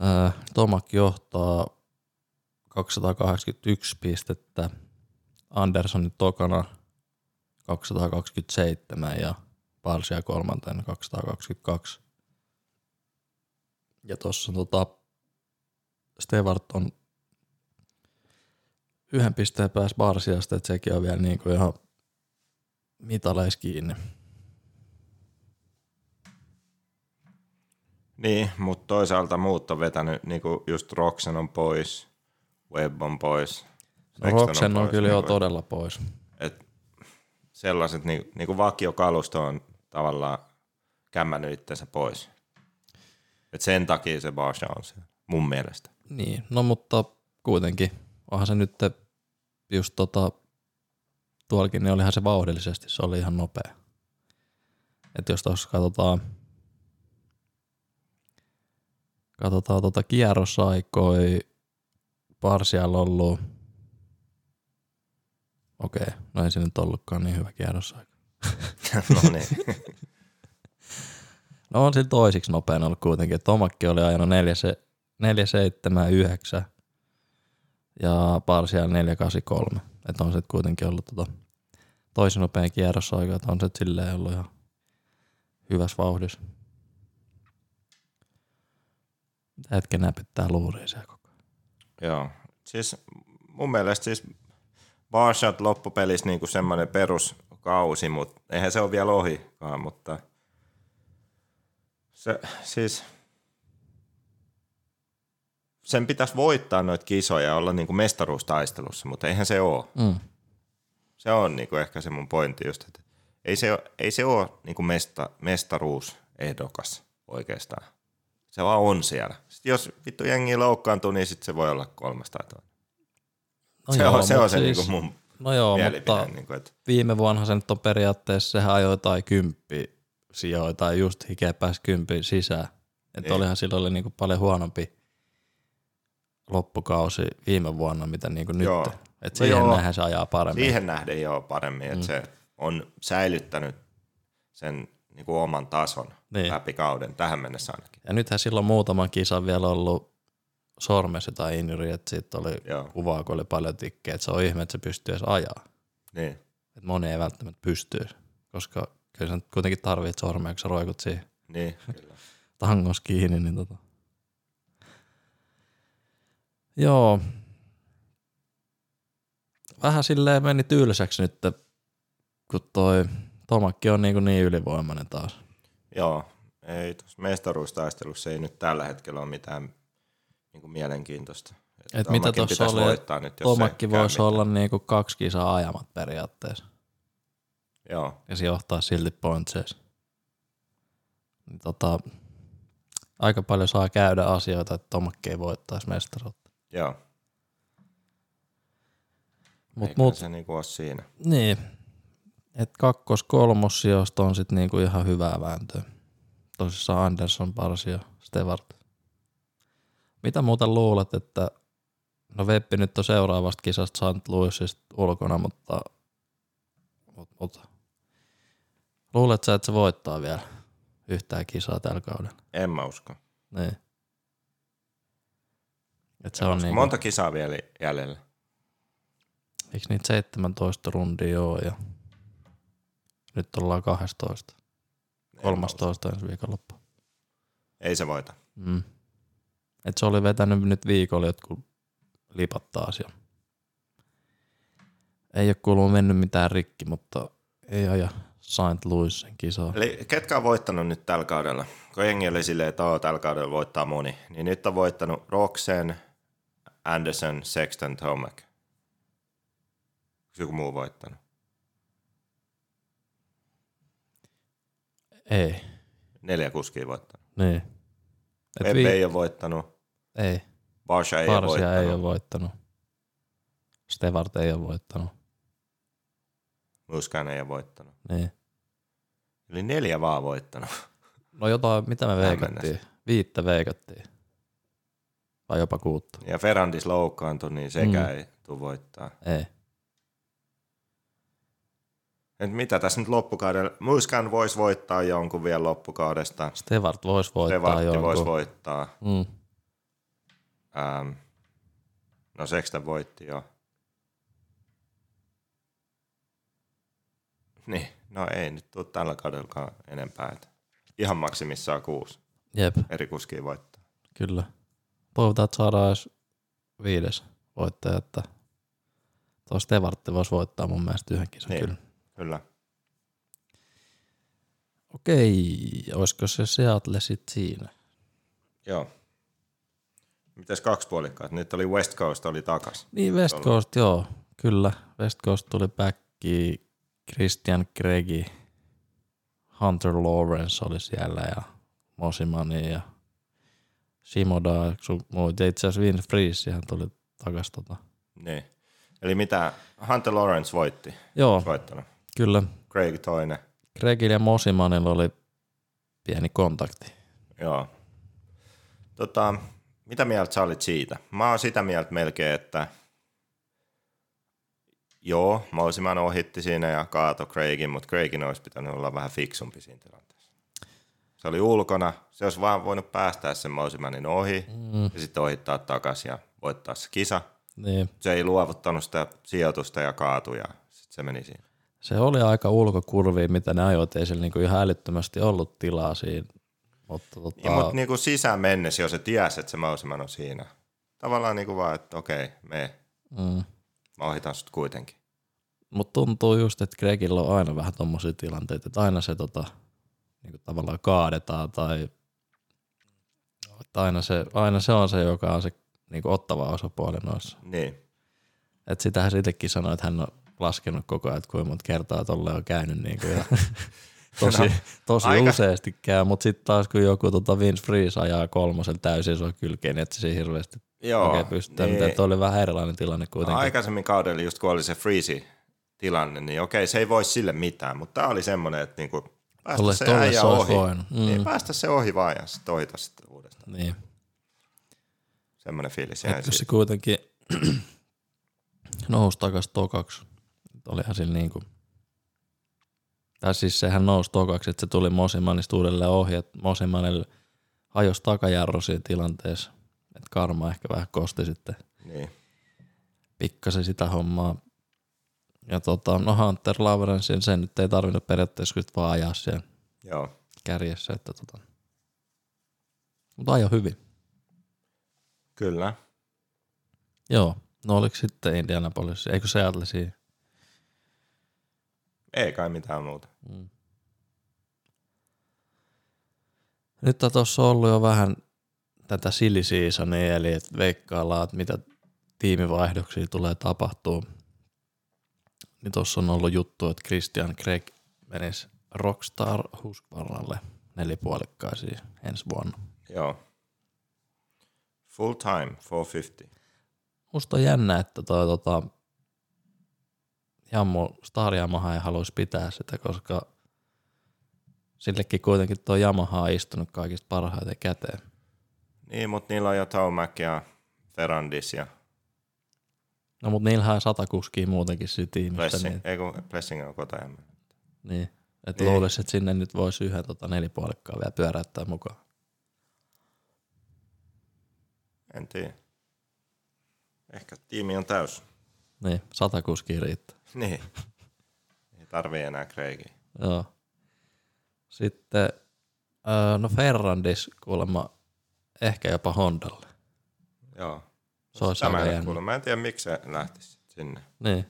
Ää, Tomak johtaa 281 pistettä. Anderssonin tokana 227 ja Parsia kolmanten 222. Ja tuossa tota, Stewart on yhden pisteen päässä Barsiasta, että sekin on vielä niinku ihan mitaleis kiinni. Niin, mutta toisaalta muut on vetänyt, niin kuin just Roxen on pois, Webb on pois. No Roxen on pois, kyllä jo niinku, todella pois. Et sellaiset, niin, niin kuin vakiokalusto on tavallaan kämmännyt itsensä pois. Et sen takia se Barsha on siellä, mun mielestä. Niin, no mutta kuitenkin onhan se nyt just tota, tuollakin, niin olihan se vauhdillisesti, se oli ihan nopea. Että jos tuossa katsotaan, katsotaan tota kierrosaikoi, Parsialla ollut, okei, no ei se nyt ollutkaan niin hyvä kierrosaika. [laughs] no niin. No on sillä toisiksi nopein ollut kuitenkin. Tomakki oli ajanut 479 ja Parsial 483. Että on se kuitenkin ollut tota toisin nopein kierrosaika, että on se silleen ollut ihan hyvässä vauhdissa. Hetken näpyttää luuriin siellä koko ajan. Joo. Siis mun mielestä siis Barshot loppupelissä niinku semmoinen peruskausi, mutta eihän se ole vielä ohikaan, mutta se siis sen pitäisi voittaa noita kisoja ja olla niinku mestaruustaistelussa, mutta eihän se ole. Mm. Se on niinku ehkä se mun pointti just, että ei se, ei se ole niinku mesta, mestaruusehdokas oikeastaan. Se vaan on siellä. Sitten jos vittu jengi loukkaantuu, niin sitten se voi olla kolmas tai toinen. No se, joo, on, se on se siis- niinku mun No joo, mutta Niinku, että, viime vuonna se nyt on periaatteessa, sehän ajoi jotain kymppi sijoja tai just hikeä pääsi kympin sisään. Että Niin. olihan silloin oli niinku paljon huonompi loppukausi viime vuonna, mitä niinku nyt. Joo. Että No siihen joo. nähdään se ajaa paremmin. siihen nähden joo paremmin, että Mm. se on säilyttänyt sen niinku oman tason Niin. läpi kauden, tähän mennessä ainakin. Ja nythän silloin muutaman kisan vielä ollut sormessa tai injury, että siitä oli Joo. kuvaa, kun oli paljon tikkejä, että se on ihme, että se pystyy edes ajaa. Niin. Että moni ei välttämättä pysty, koska kyllä sä nyt kuitenkin tarvitset sormea, kun sä roikut siihen. Niin, kyllä. [laughs] tangos kiinni, niin tota. Joo. Vähän silleen meni tylsäksi nyt, kun toi Tomakki on niin, niin ylivoimainen taas. Joo, ei tuossa mestaruustaistelussa ei nyt tällä hetkellä ole mitään niinku mielenkiintoista. Että Et mitä tuossa oli, voittaa nyt, jos Tomakki voisi olla niinku kaksi kisaa ajamat periaatteessa. Joo, Ja se johtaa silti pointseissa. Niin tota, aika paljon saa käydä asioita, että Tomakki ei voittaisi mestaruutta. Joo. Mut, Eikä mut, se niinku ole siinä. niin, että kakkos kolmos sijoista on sitten niinku ihan hyvää vääntöä. Tosissaan Anderson, Parsi ja Stewart. Mitä muuten luulet, että no Veppi nyt on seuraavasta kisasta St. Louisista ulkona, mutta, mutta, mutta luulet sä, että se voittaa vielä yhtään kisaa tällä kaudella? En mä usko. Niin. Et se on Niin niinku, Monta kisaa vielä jäljellä. eikö niitä 17 rundia ole ja nyt ollaan 12. En mä 13 ensi viikonloppu. Ei se voita. Mm. Et se oli vetänyt nyt viikolla jotkut lipat taas ja ei ole kuulunut mennyt mitään rikki, mutta ei aja St. Louisin kisaa. Eli ketkä on voittanut nyt tällä kaudella? Kun jengi oli silleen, että tällä kaudella voittaa moni, niin nyt on voittanut Roxen, Anderson, Sexton, Tomac. Onko joku muu voittanut? Ei, Neljä kuskia voittanut. niin. Et Pepe vi- ei ole voittanut, ei, Barsha ei ole Parsia voittanut. ei ole voittanut. Stewart ei ole voittanut. Muskaan ei ole voittanut. Niin. Eli neljä vaan voittanut. No jotain, mitä me veikattiin? Viittä veikattiin. Tai jopa kuutta. Ja Ferrandis loukkaantui, niin sekään Mm. ei tule voittaa. Ei. Et mitä tässä nyt loppukaudella? Muskan voisi voittaa jonkun vielä loppukaudesta. Stewart voisi voittaa Stevartti jonkun. voisi voittaa. Mm. Ähm, no Sexton voitti jo. Niin, no ei nyt tule tällä kaudellakaan enempää. Ihan maksimissaan kuusi Jep, eri kuskia voittaa. kyllä. Toivotaan, että saadaan edes viides voittaja, että tuo Stevartti voisi voittaa mun mielestä yhden kisan Niin. kyllä. Kyllä. Okei, olisiko se Seattle sitten siinä? Joo. Mites kaksi puolikkaat? Nyt oli West Coast oli takas. Niin West Coast, joo, kyllä. West Coast tuli backi, Christian Gregi, Hunter Lawrence oli siellä ja Mosimani ja Shimoda, sun muut. Itse asiassa Vin Freeze tuli takas tota. Niin. Eli mitä Hunter Lawrence voitti? Joo, Voittanut. kyllä. Craig toinen. Gregillä ja Mosimanilla oli pieni kontakti. Joo. Tota, mitä mieltä sä olit siitä? Mä oon sitä mieltä melkein, että joo, Mosiman ohitti siinä ja kaato Craigin, mutta Craigin olisi pitänyt olla vähän fiksumpi siinä tilanteessa. Se oli ulkona, se olisi vaan voinut päästää sen Mosimanin ohi mm. ja sitten ohittaa takaisin ja voittaa se kisa. Niin, Se ei luovuttanut sitä sijoitusta ja kaatu ja sitten se meni siinä. se oli aika ulkokurvi, mitä ne ajoit. Ei sillä niinku ihan älyttömästi ollut tilaa siinä. Mutta tota, Ja, mutta niinku sisään mennessä jo se tiesi, että se Mosiman on siinä. Tavallaan niinku vaan, että okei, me, mm. mä ohitan sut kuitenkin. Mutta tuntuu just, että Gregillä on aina vähän tommosia tilanteita, että aina se tota, niinku tavallaan kaadetaan tai että aina se, aina se on se, joka on se niinku ottava osapuoli noissa. Niin. Et sitähän se itsekin sanoi, että hän on laskenut koko ajan, että kuinka monta kertaa tolle on käynyt niinku ja [laughs] tosi, No, tosi aika- useasti käy, mutta sitten taas kun joku tota Vince Freeze ajaa kolmosen täysin sua kylkeen, niin et se hirveästi Joo, oikein pystyy. niin. Niin. oli vähän erilainen tilanne kuitenkin. No, aikaisemmin kaudella just kun oli se freeze tilanne, niin okei, se ei voi sille mitään, mutta tämä oli semmoinen, että niinku päästä Tolle- se tolle äijä se ohi. voinut. Mm. Niin, päästä se ohi vaan ja sitten ohita sitten uudestaan. Niin. Semmoinen fiilis jäi se kuitenkin [clears throat] nousi takas tokaksi, olihan sillä niinku, tai siis sehän nousi tokaksi, että se tuli Mosimanista uudelleen ohi, että Mosimanille hajosi takajarru siinä tilanteessa, että karma ehkä vähän kosti sitten Niin. pikkasen sitä hommaa. Ja tota, no Hunter Lawrencein sen nyt ei tarvinnut periaatteessa kyllä vaan ajaa siellä Joo. kärjessä, että tota, mutta ajo hyvin. Kyllä. Joo, no oliko sitten Indianapolis, eikö Seattle siinä? Ei kai mitään muuta. Nyt on tuossa ollut jo vähän tätä silly seasonia, eli että veikkaillaan, että mitä tiimivaihdoksia tulee tapahtuu. Niin tuossa on ollut juttu, että Christian Craig menisi Rockstar Husqvarnalle nelipuolikkaisiin ensi vuonna. Joo. Full time, 450. Musta on jännä, että toi, tota, Jammo, Star Yamaha ei haluaisi pitää sitä, koska sillekin kuitenkin tuo Yamaha on istunut kaikista parhaiten käteen. Niin, mutta niillä on jo Taumac ja Ferrandis ja No mutta niillähän on sata kuskia muutenkin siinä tiimissä. Blessing. Niin, Ei kun Blessing on kota niin. Et Niin. luulisi, että sinne nyt voisi yhden tota nelipuolikkaan vielä pyöräyttää mukaan. En tiedä. Ehkä tiimi on täys. Niin, sata kuskia riittää. [laughs] Niin. Ei tarvii enää Craigia. Joo. Sitten, öö, no Ferrandis kuulemma ehkä jopa Hondalle. Joo. Se Tämä aika ei jännä. kuule. Mä en tiedä, miksi se lähtisi sinne. Niin,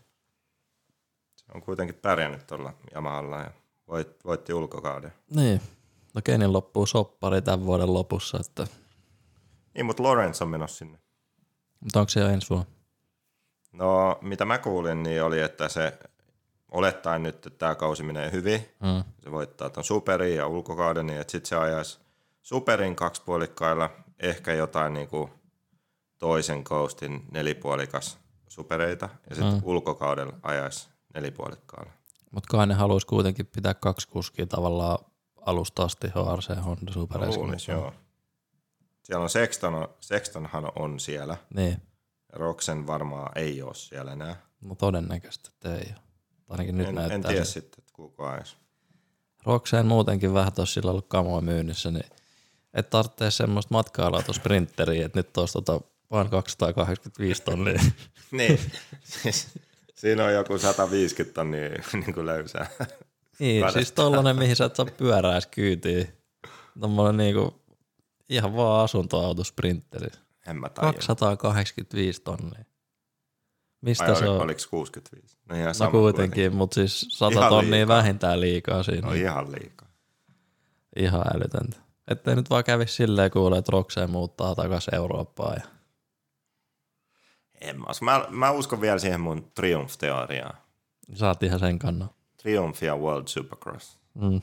Se on kuitenkin pärjännyt tuolla Yamahalla ja voit, voitti ulkokauden. niin. No kenin loppuu soppari tämän vuoden lopussa, että, Niin, mutta Lawrence on menossa sinne. mutta onko se jo ensi vuonna? No, mitä mä kuulin, niin oli, että se olettaen nyt, että tämä kausi menee hyvin. Mm. Se voittaa ton superin ja ulkokauden, niin että sitten se ajaisi superin kaksipuolikkailla, ehkä jotain niinku toisen coastin nelipuolikas supereita, ja sitten mm. ulkokaudella ajaisi nelipuolikkaalla. Mutta kai ne haluaisi kuitenkin pitää kaksi kuskia tavallaan alusta asti HRC Honda Super S. Luulis, joo. Siellä on Sexton, Sextonhan on siellä, Niin, Roxen varmaan ei ole siellä enää. no todennäköisesti, että ei ole. Ainakin nyt En, näyttää. en tiedä sitten, että kuka ajaisi. Rokseen muutenkin vähän tuossa sillä ollut kamoa myynnissä, niin et tarvitse semmoista matka-alautosprinteriä, että nyt olisi tota vain 285 tonnia. [laughs] Niin, siis siinä on joku 150 tonnia [laughs] niin kuin löysää. niin, Kädestä. siis tollanen, mihin sä et saa pyörää kyytiin. Tommonen niinku ihan vaan asuntoautosprinteri. En mä tajua. 285 tonnia. Mistä Vai se on? oliko 65? No, ihan No kuitenkin, mutta siis 100 Ihan tonnia liikaa. vähintään liikaa siinä. No ihan liikaa. Ihan älytöntä. Ettei nyt vaan kävisi silleen kuulee, että Rokseen muuttaa takaisin Eurooppaan. Ja... En mä, mä, mä uskon vielä siihen mun Triumph-teoriaan. Saat ihan sen kannan. Triumph ja World Supercross. Mm.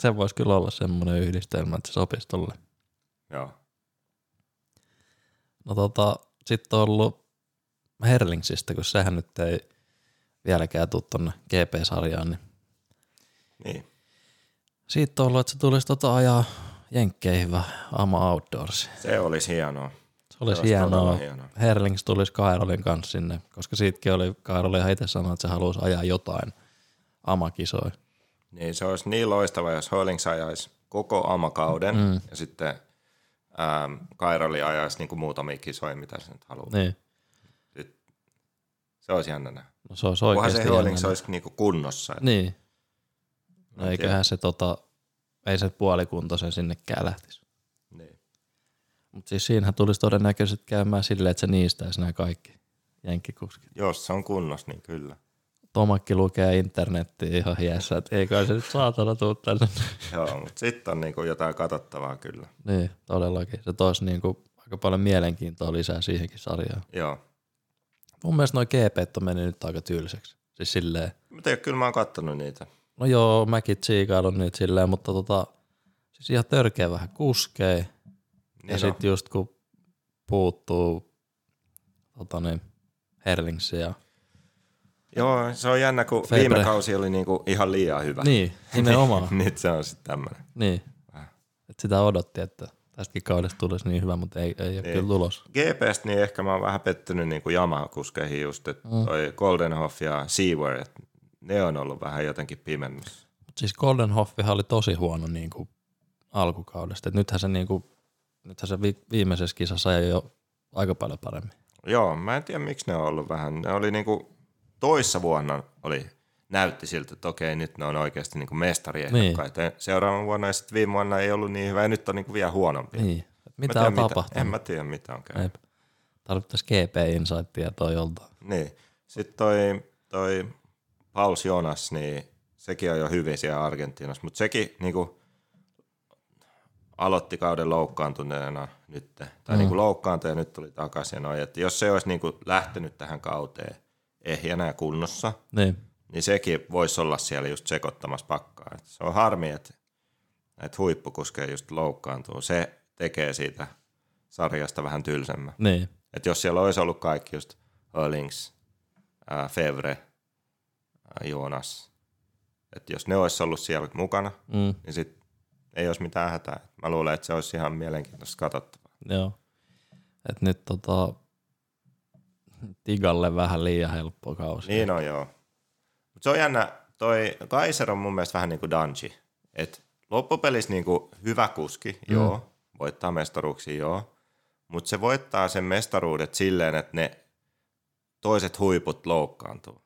Se voisi kyllä olla semmoinen yhdistelmä, että se sopisi tolle. Joo. No tota, sitten on ollut Herlingsistä, kun sehän nyt ei vieläkään tuu tonne GP-sarjaan, niin Niin. siitä on ollut, että se tulisi tota ajaa jenkkeihin vähän Ama Outdoors. Se olisi hienoa. Se olisi olisi todella hienoa. hienoa. Herlings tulisi Kairolin kanssa sinne, koska siitäkin oli, Kairoli ihan itse sanoi, että se haluaisi ajaa jotain Ama-kisoja. Niin se olisi niin loistava, jos Hollings ajaisi koko amakauden mm. ja sitten ähm, Kairoli ajaisi niin kuin muutamia kisoja, mitä se nyt haluaa. Niin. Se olisi jännä nähdä. No se olisi Kunhan se jännä. olisi niin kuin kunnossa. Että Niin. No eiköhän se tota, ei se puolikuntoisen sinnekään lähtisi. Mutta siis siinähän tulisi todennäköisesti käymään silleen, että se niistäisi nämä kaikki jenkkikuskit. Jos se on kunnossa, niin kyllä. Tomakki lukee internettiin ihan hiessä, että ei kai se nyt saatana tuu tänne. [laughs] Joo, mutta sitten on niin kuin jotain katsottavaa kyllä. niin, todellakin. Se toisi niinku aika paljon mielenkiintoa lisää siihenkin sarjaan. Joo. Mun mielestä noi GP on mennyt nyt aika tylsäksi. Siis silleen, tiedän, kyllä mä oon kattonut niitä. no joo, mäkin tsiikailun niitä silleen, mutta tota, siis ihan törkeä vähän kuskei. Niin ja sitten just kun puuttuu tota niin, Herlingsi ja Joo, se on jännä, kun Febre. viime kausi oli niinku ihan liian hyvä. niin, [laughs] nimenomaan. [laughs] Nyt se on sitten tämmöinen. niin. Et sitä odotti, että tästäkin kaudesta tulisi niin hyvä, mutta ei, ei ole Niin. kyllä tulos. GPstä niin ehkä mä oon vähän pettynyt niin Yamaha-kuskeihin just, että Mm. toi Goldenhoff ja Seaward, että ne on ollut vähän jotenkin pimennossa. Mut siis Golden Hoffihan oli tosi huono niin kuin alkukaudesta. Et nythän se, niin kuin, nythän se vi- viimeisessä kisassa ajoi jo aika paljon paremmin. Joo, mä en tiedä miksi ne on ollut vähän. Ne oli niinku, toissa vuonna oli, näytti siltä, että okei, nyt ne on oikeasti niinku mestariehdokkaita. Niin. Seuraavan vuonna ja sitten viime vuonna ei ollut niin hyvä ja nyt on niinku vielä huonompi. Niin. Mitä on tapahtunut? En mä tiedä, mitä on käynyt. Eip. Tarvittaisiin GP Insight-tietoa joltain. Niin. Sitten toi, toi Pauls Jonas, niin sekin on jo hyvin siellä Argentiinassa, mutta sekin niinku aloitti kauden loukkaantuneena nyt, tai mm. niinku loukkaantui ja nyt tuli takaisin. Noin. Että jos se olisi niinku lähtenyt tähän kauteen ehjänä ja kunnossa, Niin. niin sekin voisi olla siellä just sekoittamassa pakkaa. Et se on harmi, että, että huippukuskeja just loukkaantuu. Se tekee siitä sarjasta vähän tylsemmän. Niin. Että jos siellä olisi ollut kaikki just Hollings, ää, Fevre Joonas. Että jos ne olisi ollut siellä mukana, Mm, niin sit ei olisi mitään hätää. Mä luulen, että se olisi ihan mielenkiintoista katsottavaa. joo. Et nyt tota, Tigalle vähän liian helppo kausi. Niin on joo. Mut se on jännä, toi Kaiser on mun mielestä vähän niin kuin Danji. Et loppupelissä niin kuin hyvä kuski, mm. joo, voittaa mestaruuksia, joo. Mutta se voittaa sen mestaruudet silleen, että ne toiset huiput loukkaantuu.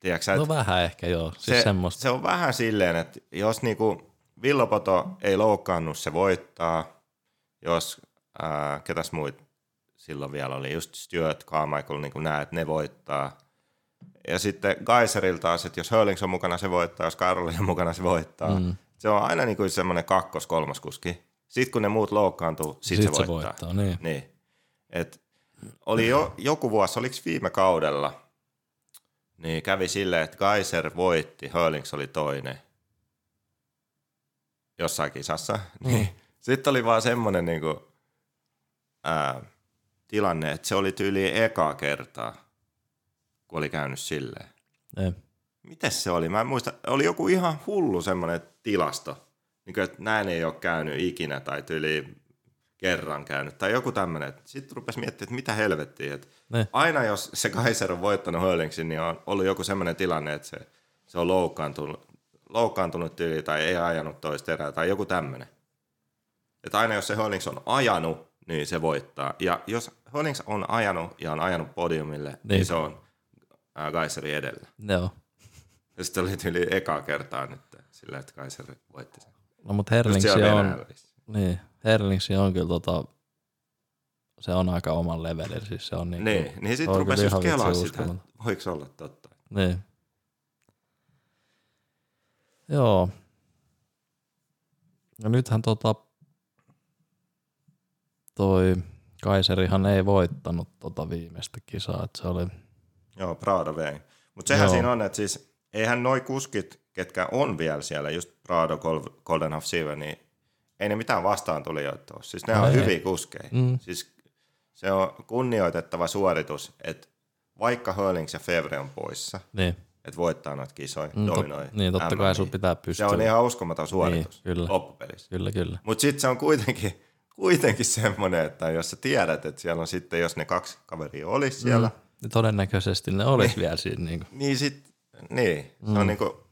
Tiedätkö, No vähän ehkä joo, siis se, semmoista. se on vähän silleen, että jos niinku Villopoto ei loukkaannut, se voittaa. Jos, ää, ketäs muut silloin vielä oli, just Stuart, Carmichael, niin kuin näet, ne voittaa. Ja sitten Geiseril taas, että jos Hurlings on mukana, se voittaa, jos Karoli on mukana, se voittaa. Mm. Se on aina niin kuin semmoinen kakkos, kolmas kuski. Sitten kun ne muut loukkaantuu, sit, Sit se se voittaa. voittaa, niin. niin. Et oli jo, joku vuosi, oliko viime kaudella, niin kävi silleen, että Geiser voitti, Hurlings oli toinen jossain kisassa. [laughs] Niin. Sitten oli vaan semmoinen niinku, ää, tilanne, että se oli tyyli ekaa kertaa, kun oli käynyt silleen. Ei. Mites se oli? Mä en muista, oli joku ihan hullu semmoinen tilasto, niin kuin, että näin ei ole käynyt ikinä tai tyyli kerran käynyt tai joku tämmöinen. Sitten rupesi miettimään, että mitä helvettiä. Että Ne. aina jos se Kaiser on voittanut Hurlingsin, niin on ollut joku semmoinen tilanne, että se, se on loukkaantunut, loukkaantunut tyyli tai ei ajanut toista erää tai joku tämmöinen. Että aina jos se Hurlings on ajanut, niin se voittaa. Ja jos Hurlings on ajanut ja on ajanut podiumille, niin, niin Niin. se on ää, Kaiserin edellä. Joo. [laughs] Ja sitten oli tyyli ekaa kertaa nyt sillä, että Kaiser voitti sen. No mutta Herlingsi on, niin, Herlingsi on kyllä tota, se on aika oman levelin, siis se on niin, Niin, niin se sitten rupesi just kelaa sitä, voiko se olla totta. Niin. Joo. Ja nythän tota, toi Kaiserihan ei voittanut tota viimeistä kisaa, että se oli, Joo, Prado vei. Mutta sehän Joo. siinä on, että siis eihän noi kuskit, ketkä on vielä siellä, just Prado, Gol- Golden Half Sieve, niin ei ne mitään vastaan tulijoita ole. Siis ne on ei. hyviä kuskeja. Mm. Siis se on kunnioitettava suoritus, että vaikka Hurlings ja Fevre on poissa, niin, että voittaa noita kisoja, Mm, tot- dominoi. niin, totta kai sun pitää Se pystyä. on ihan uskomaton suoritus Niin, kyllä. loppupelissä. Kyllä, kyllä. Mutta sitten se on kuitenkin, [laughs] kuitenkin semmoinen, että jos sä tiedät, että siellä on sitten, jos ne kaksi kaveria olisi siellä, mm. Todennäköisesti ne olisi vielä siinä niin kuin, [laughs] niin sit, niin, se on niinku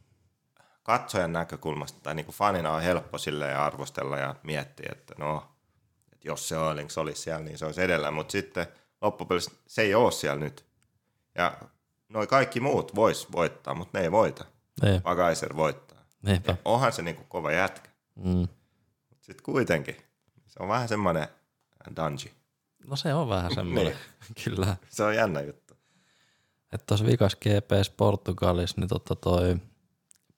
katsojan näkökulmasta tai niinku fanina on helppo silleen arvostella ja miettiä, että no, että jos se Oilings olisi siellä, niin se olisi edellä, mutta sitten loppupelissä se ei ole siellä nyt. Ja noi kaikki muut vois voittaa, mutta ne ei voita. niin, vaan Kaiser voittaa. niinpä. Onhan se niinku kova jätkä, Mm. sitten kuitenkin se on vähän semmoinen dungeon. No se on vähän [laughs] semmoinen, kyllä. Se on jännä juttu. Että tuossa vikas GPS Portugalissa, niin totta toi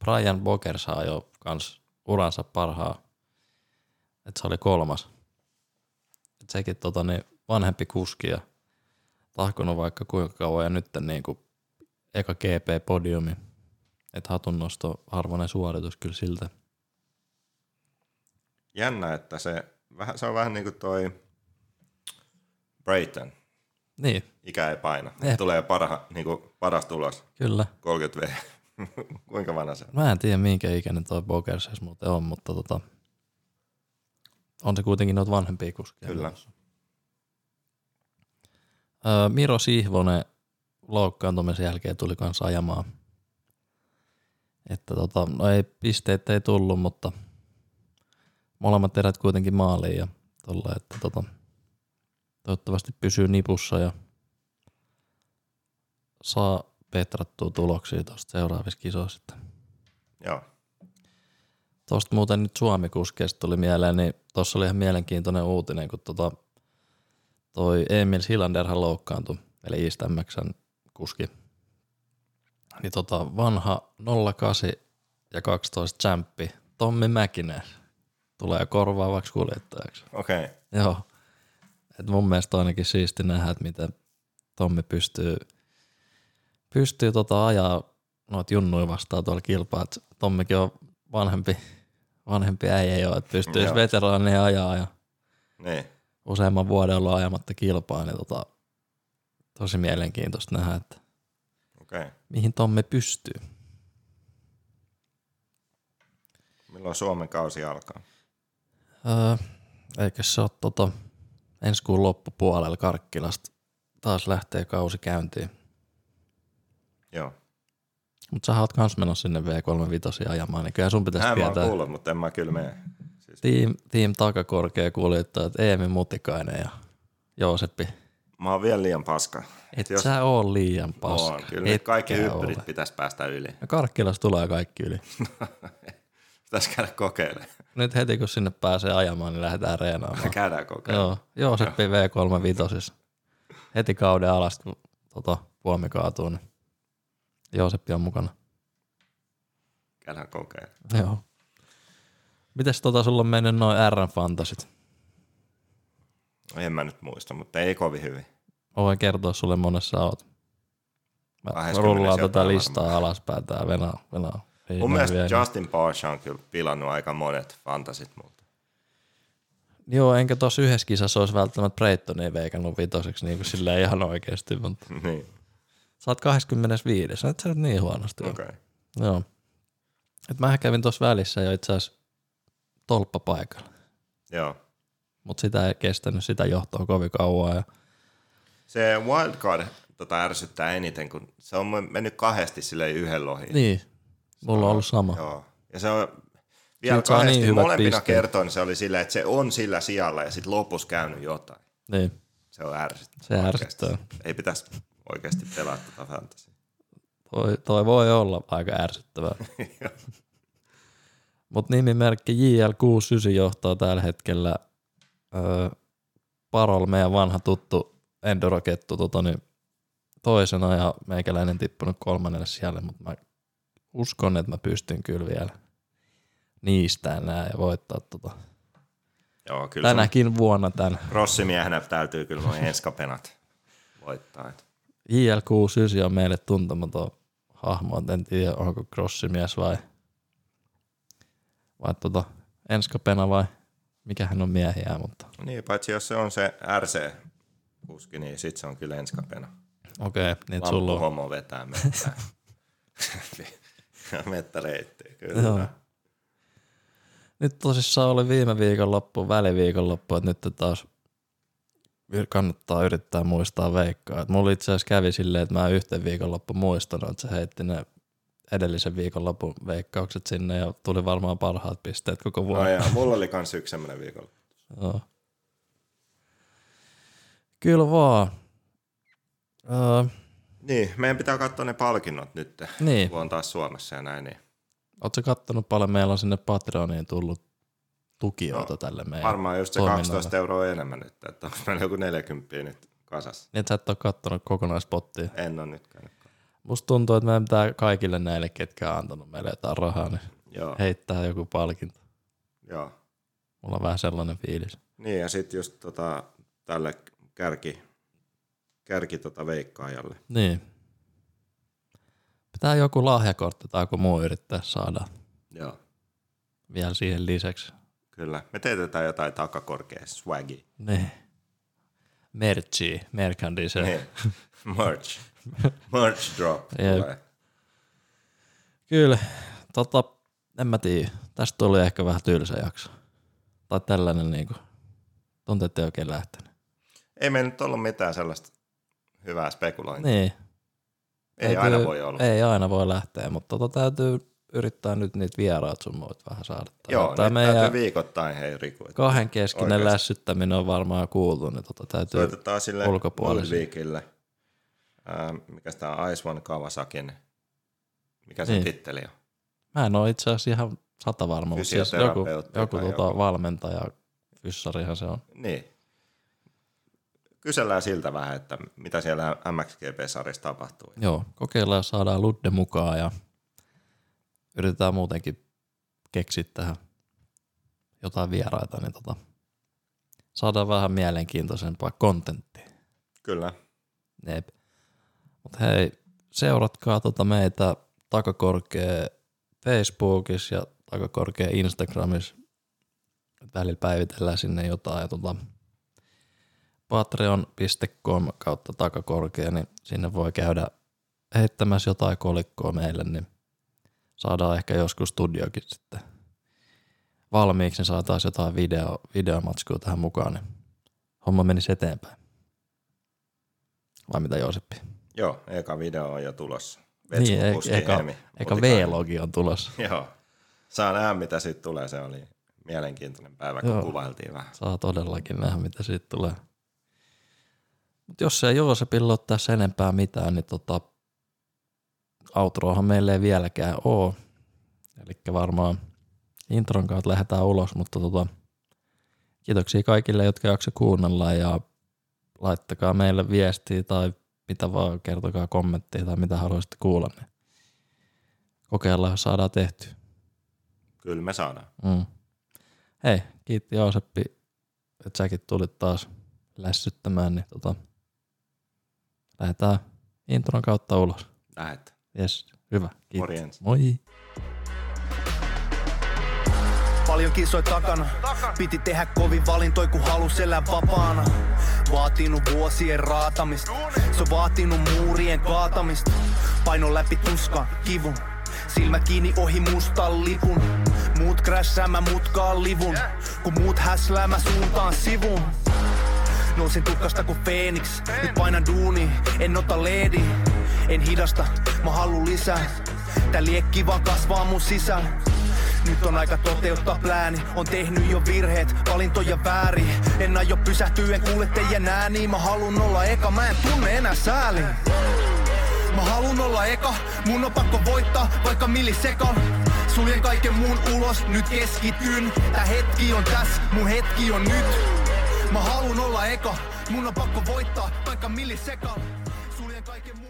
Brian Boker saa jo kans uransa parhaa. Että se oli kolmas. Et sekin tota, niin vanhempi kuski ja tahkonut vaikka kuinka kauan ja nyt niinku eka GP-podiumi. Että hatunnosto arvoinen suoritus kyllä siltä. Jännä, että se, vähän, se on vähän niin kuin toi Brayton. Niin, Ikä ei paina. Jep. Tulee parha, niin kuin paras tulos, kyllä. 30 V. [laughs] Kuinka vanha se on? Mä en tiedä minkä ikäinen toi Bokers edes muuten on, mutta tota, on se kuitenkin noita vanhempia kuskeja. Kyllä. Öö, Miro Sihvonen loukkaantumisen jälkeen tuli kanssa ajamaan. Että tota, no ei pisteitä ei tullut, mutta molemmat erät kuitenkin maaliin ja tolle, että tota, toivottavasti pysyy nipussa ja saa petrattua tuloksia tuosta seuraavissa kisoissa. Joo. Tuosta muuten nyt Suomi-kuskeista tuli mieleen, niin tuossa oli ihan mielenkiintoinen uutinen, kun tota, toi Emil Silanderhan loukkaantui, eli MXn kuski. Niin tota, vanha 08 ja 12 champi Tommi Mäkinen tulee korvaavaksi kuljettajaksi. Okei. Okay. Joo. Et mun mielestä on ainakin siisti nähdä, että miten Tommi pystyy, pystyy tota ajaa noita junnuja vastaan tuolla kilpaa. Et Tommikin on vanhempi, vanhempi äijä jo, että pystyy veteraaneja ajaa ja Niin. useamman vuoden olla ajamatta kilpaa, niin tota, tosi mielenkiintoista nähdä, että okay. mihin Tomme pystyy. Milloin Suomen kausi alkaa? Öö, eikö se ole toto, ensi kuun loppupuolella Karkkilasta taas lähtee kausi käyntiin. Joo. Mutta sä oot kans menossa sinne V35 ajamaan, niin kyllä sun pitäisi tietää. Mä kuullut, mutta en mä kyllä mene. Siis... Team, team takakorkea Eemi Mutikainen ja Jooseppi mä oon vielä liian paska. Et Jos- sä oo liian paska. On, kyllä Etkä kaikki ole. pitäisi päästä yli. Ja Karkkilassa tulee kaikki yli. [laughs] Pitäisi käydä kokeilemaan. Nyt heti kun sinne pääsee ajamaan, niin lähdetään reenaamaan. Käydään kokeilemaan. Joo, Jooseppi V35. Heti kauden alasta, kun tota, puomi kaatuu, niin Jooseppi on mukana. Käydään kokeilemaan. Joo. Mites tota sulla on mennyt noin R-fantasit? En mä nyt muista, mutta ei kovin hyvin. Mä voin kertoa sulle monessa oot. Mä 20 rullaan tätä jotain listaa varmaan. alaspäin tää venaa. venaa. Ei Mun mielestä vielä- Justin Porsche on kyllä pilannut aika monet fantasit multa. Joo, enkä tossa yhdessä kisassa olisi välttämättä Braytonia veikannut vitoseksi niin kuin silleen ihan oikeesti, mutta [laughs] niin, sä oot 25. Et sä nyt niin huonosti. okei. Okay. Joo. Et mä kävin tuossa välissä jo itse asiassa tolppapaikalla, Joo. mutta sitä ei kestänyt sitä johtoa kovin kauan. Ja Se wildcard tota ärsyttää eniten, kun se on mennyt kahdesti sille yhden lohiin. niin, mulla on ollut sama. Joo. Ja se on vielä Siitä saa kahdesti niin molempina pisteet. kertoin se oli silleen, että se on sillä sijalla ja sitten lopussa käynyt jotain. Niin, Se on ärsyttävää. se oikeasti. ärsyttää. Ei pitäisi oikeasti pelata tätä fantasia. Toi, toi voi olla aika ärsyttävää. [laughs] Mutta nimimerkki JL69 johtaa tällä hetkellä öö, Parol, meidän vanha tuttu endurokettu, tota, niin toisena ja meikäläinen tippunut kolmannelle siellä, mutta mä uskon, että mä pystyn kyllä vielä niistään nää ja voittaa tota. Joo, kyllä sun tänäkin vuonna tämän rossimiehenä täytyy kyllä noin enskapenat voittaa. Et JL69 on meille tuntematon hahmo, en tiedä onko crossimies vai, vai tota, enskapena vai mikä hän on miehiä, mutta Niin, paitsi jos se on se RC-kuski, niin sit se on kyllä enskapena. okei, okay, niin sulla on. homo vetää mettää. [laughs] Mettäreittiä, kyllä. Joo. Nyt tosissaan oli viime viikonloppu, väliviikonloppu, että nyt taas kannattaa yrittää muistaa veikkaa. Et mulla itse asiassa kävi silleen, että mä yhten viikonloppu muistanut, että se heitti ne edellisen viikonlopun veikkaukset sinne ja tuli varmaan parhaat pisteet koko No vuoden. ja mulla oli kans yksi semmonen viikolla. Joo. Kyllä vaan. Öö, Niin, meidän pitää katsoa ne palkinnot nyt, niin, kun on taas Suomessa ja näin. Niin ootko kattonut paljon meillä on sinne Patreoniin tullut tukijoita No, tälle meidän Varmaan just se toiminnalle. 12 euroa enemmän nyt, että onko meillä joku 40 nyt kasassa. Niin, että sä et ole kattonut kokonaispottia. En ole nyt käynyt. Musta tuntuu, että meidän pitää kaikille näille, ketkä on antanut meille jotain rahaa, niin Joo, heittää joku palkinto. joo. Mulla on vähän sellainen fiilis. Niin ja sitten just tota, tälle kärki, kärki tota veikkaajalle. Niin. Pitää joku lahjakortti tai joku muu yrittää saada Joo, vielä siihen lisäksi. kyllä. Me teetetään jotain takakorkea swaggy. Niin. Merchi, merchandise. Niin. [laughs] Merch. Merch drop. Jep. Kyllä, tota, en mä tiedä. Tästä tuli ehkä vähän tylsä jakso. Tai tällainen niinku, tuntuu, että ei oikein lähtenyt. Ei meillä nyt ollut mitään sellaista hyvää spekulointia. Niin. Ei aina voi olla. Ei aina voi lähteä, mutta tota täytyy yrittää nyt niitä vieraat sun muut vähän saada. Joo, Tämä meidän täytyy viikoittain hei Riku. kahden keskinen Oikeasti. lässyttäminen on varmaan kuultu, niin tota täytyy, Soitetaan sille ulkopuolisia. Ludwigille. Ää, mikä tämä on Ice One Kawasakin. Mikä se Niin. titteli on? mä en ole itse asiassa ihan sata varma, mutta siis joku, joku, tai tota joku. valmentaja, fyssarihan se on. Niin. Kysellään siltä vähän, että mitä siellä MXGP-sarjassa tapahtuu. Joo, kokeillaan saadaan Ludde mukaan ja yritetään muutenkin keksiä tähän jotain vieraita, niin tota, saadaan vähän mielenkiintoisempaa kontenttia. Kyllä. Jep. Mut hei, seuratkaa tota meitä takakorkea Facebookissa ja takakorkea Instagramissa. Välillä päivitellään sinne jotain ja tota patreon.com kautta takakorkea, niin sinne voi käydä heittämässä jotain kolikkoa meille, niin saadaan ehkä joskus studiokin sitten valmiiksi, niin saataisiin jotain video, videomatskua tähän mukaan, niin homma menisi eteenpäin. Vai mitä Jooseppi? Joo, eka video on jo tulossa. Niin, e- eka, Helmi, eka. V-logi on tulossa. Joo. Saa nähdä, mitä siitä tulee. Se oli mielenkiintoinen päivä, kun Joo. kuvailtiin vähän. Saa todellakin nähdä, mitä siitä tulee. Mut jos ei Joosepilla ole tässä enempää mitään, niin tota, outroahan meille ei vieläkään oo. Eli varmaan intron kautta lähdetään ulos, mutta tota, kiitoksia kaikille, jotka jakso kuunnella ja laittakaa meille viestiä tai mitä vaan, kertokaa kommenttia tai mitä haluaisitte kuulla, niin kokeillaan, saadaan tehty. Kyllä me saadaan. Mm. Hei, kiitti Jooseppi, että säkin tulit taas lässyttämään, niin tota, lähdetään intron kautta ulos. Lähet. Jes, hyvä. Kiitos. Morjens. Moi. Paljon kisoja takana. Piti tehdä kovin valintoi, kun halus elää vapaana. Vaatinut vuosien raatamista. Se on vaatinut muurien kaatamista. Paino läpi tuskan, kivun. Silmä kiinni ohi mustan lipun. Muut crashaa, mä mutkaan livun. Kun muut häslää, mä suuntaan sivun. Nousin tukkasta kuin Phoenix, nyt painan duuni, en ota leedi. En hidasta, mä haluun lisää. Tää liekki vaan kasvaa mun sisällä. Nyt on aika toteuttaa plääni, on tehnyt jo virheet, valintoja väärin. En aio pysähtyä, en kuule teidän ääniä, mä halun olla eka, mä en tunne enää sääli. Mä halun olla eka, mun on pakko voittaa, vaikka millisekal. Suljen kaiken muun ulos, nyt keskityn. Tää hetki on tässä, mun hetki on nyt. Mä halun olla eka, mun on pakko voittaa, vaikka millisekal. Suljen kaiken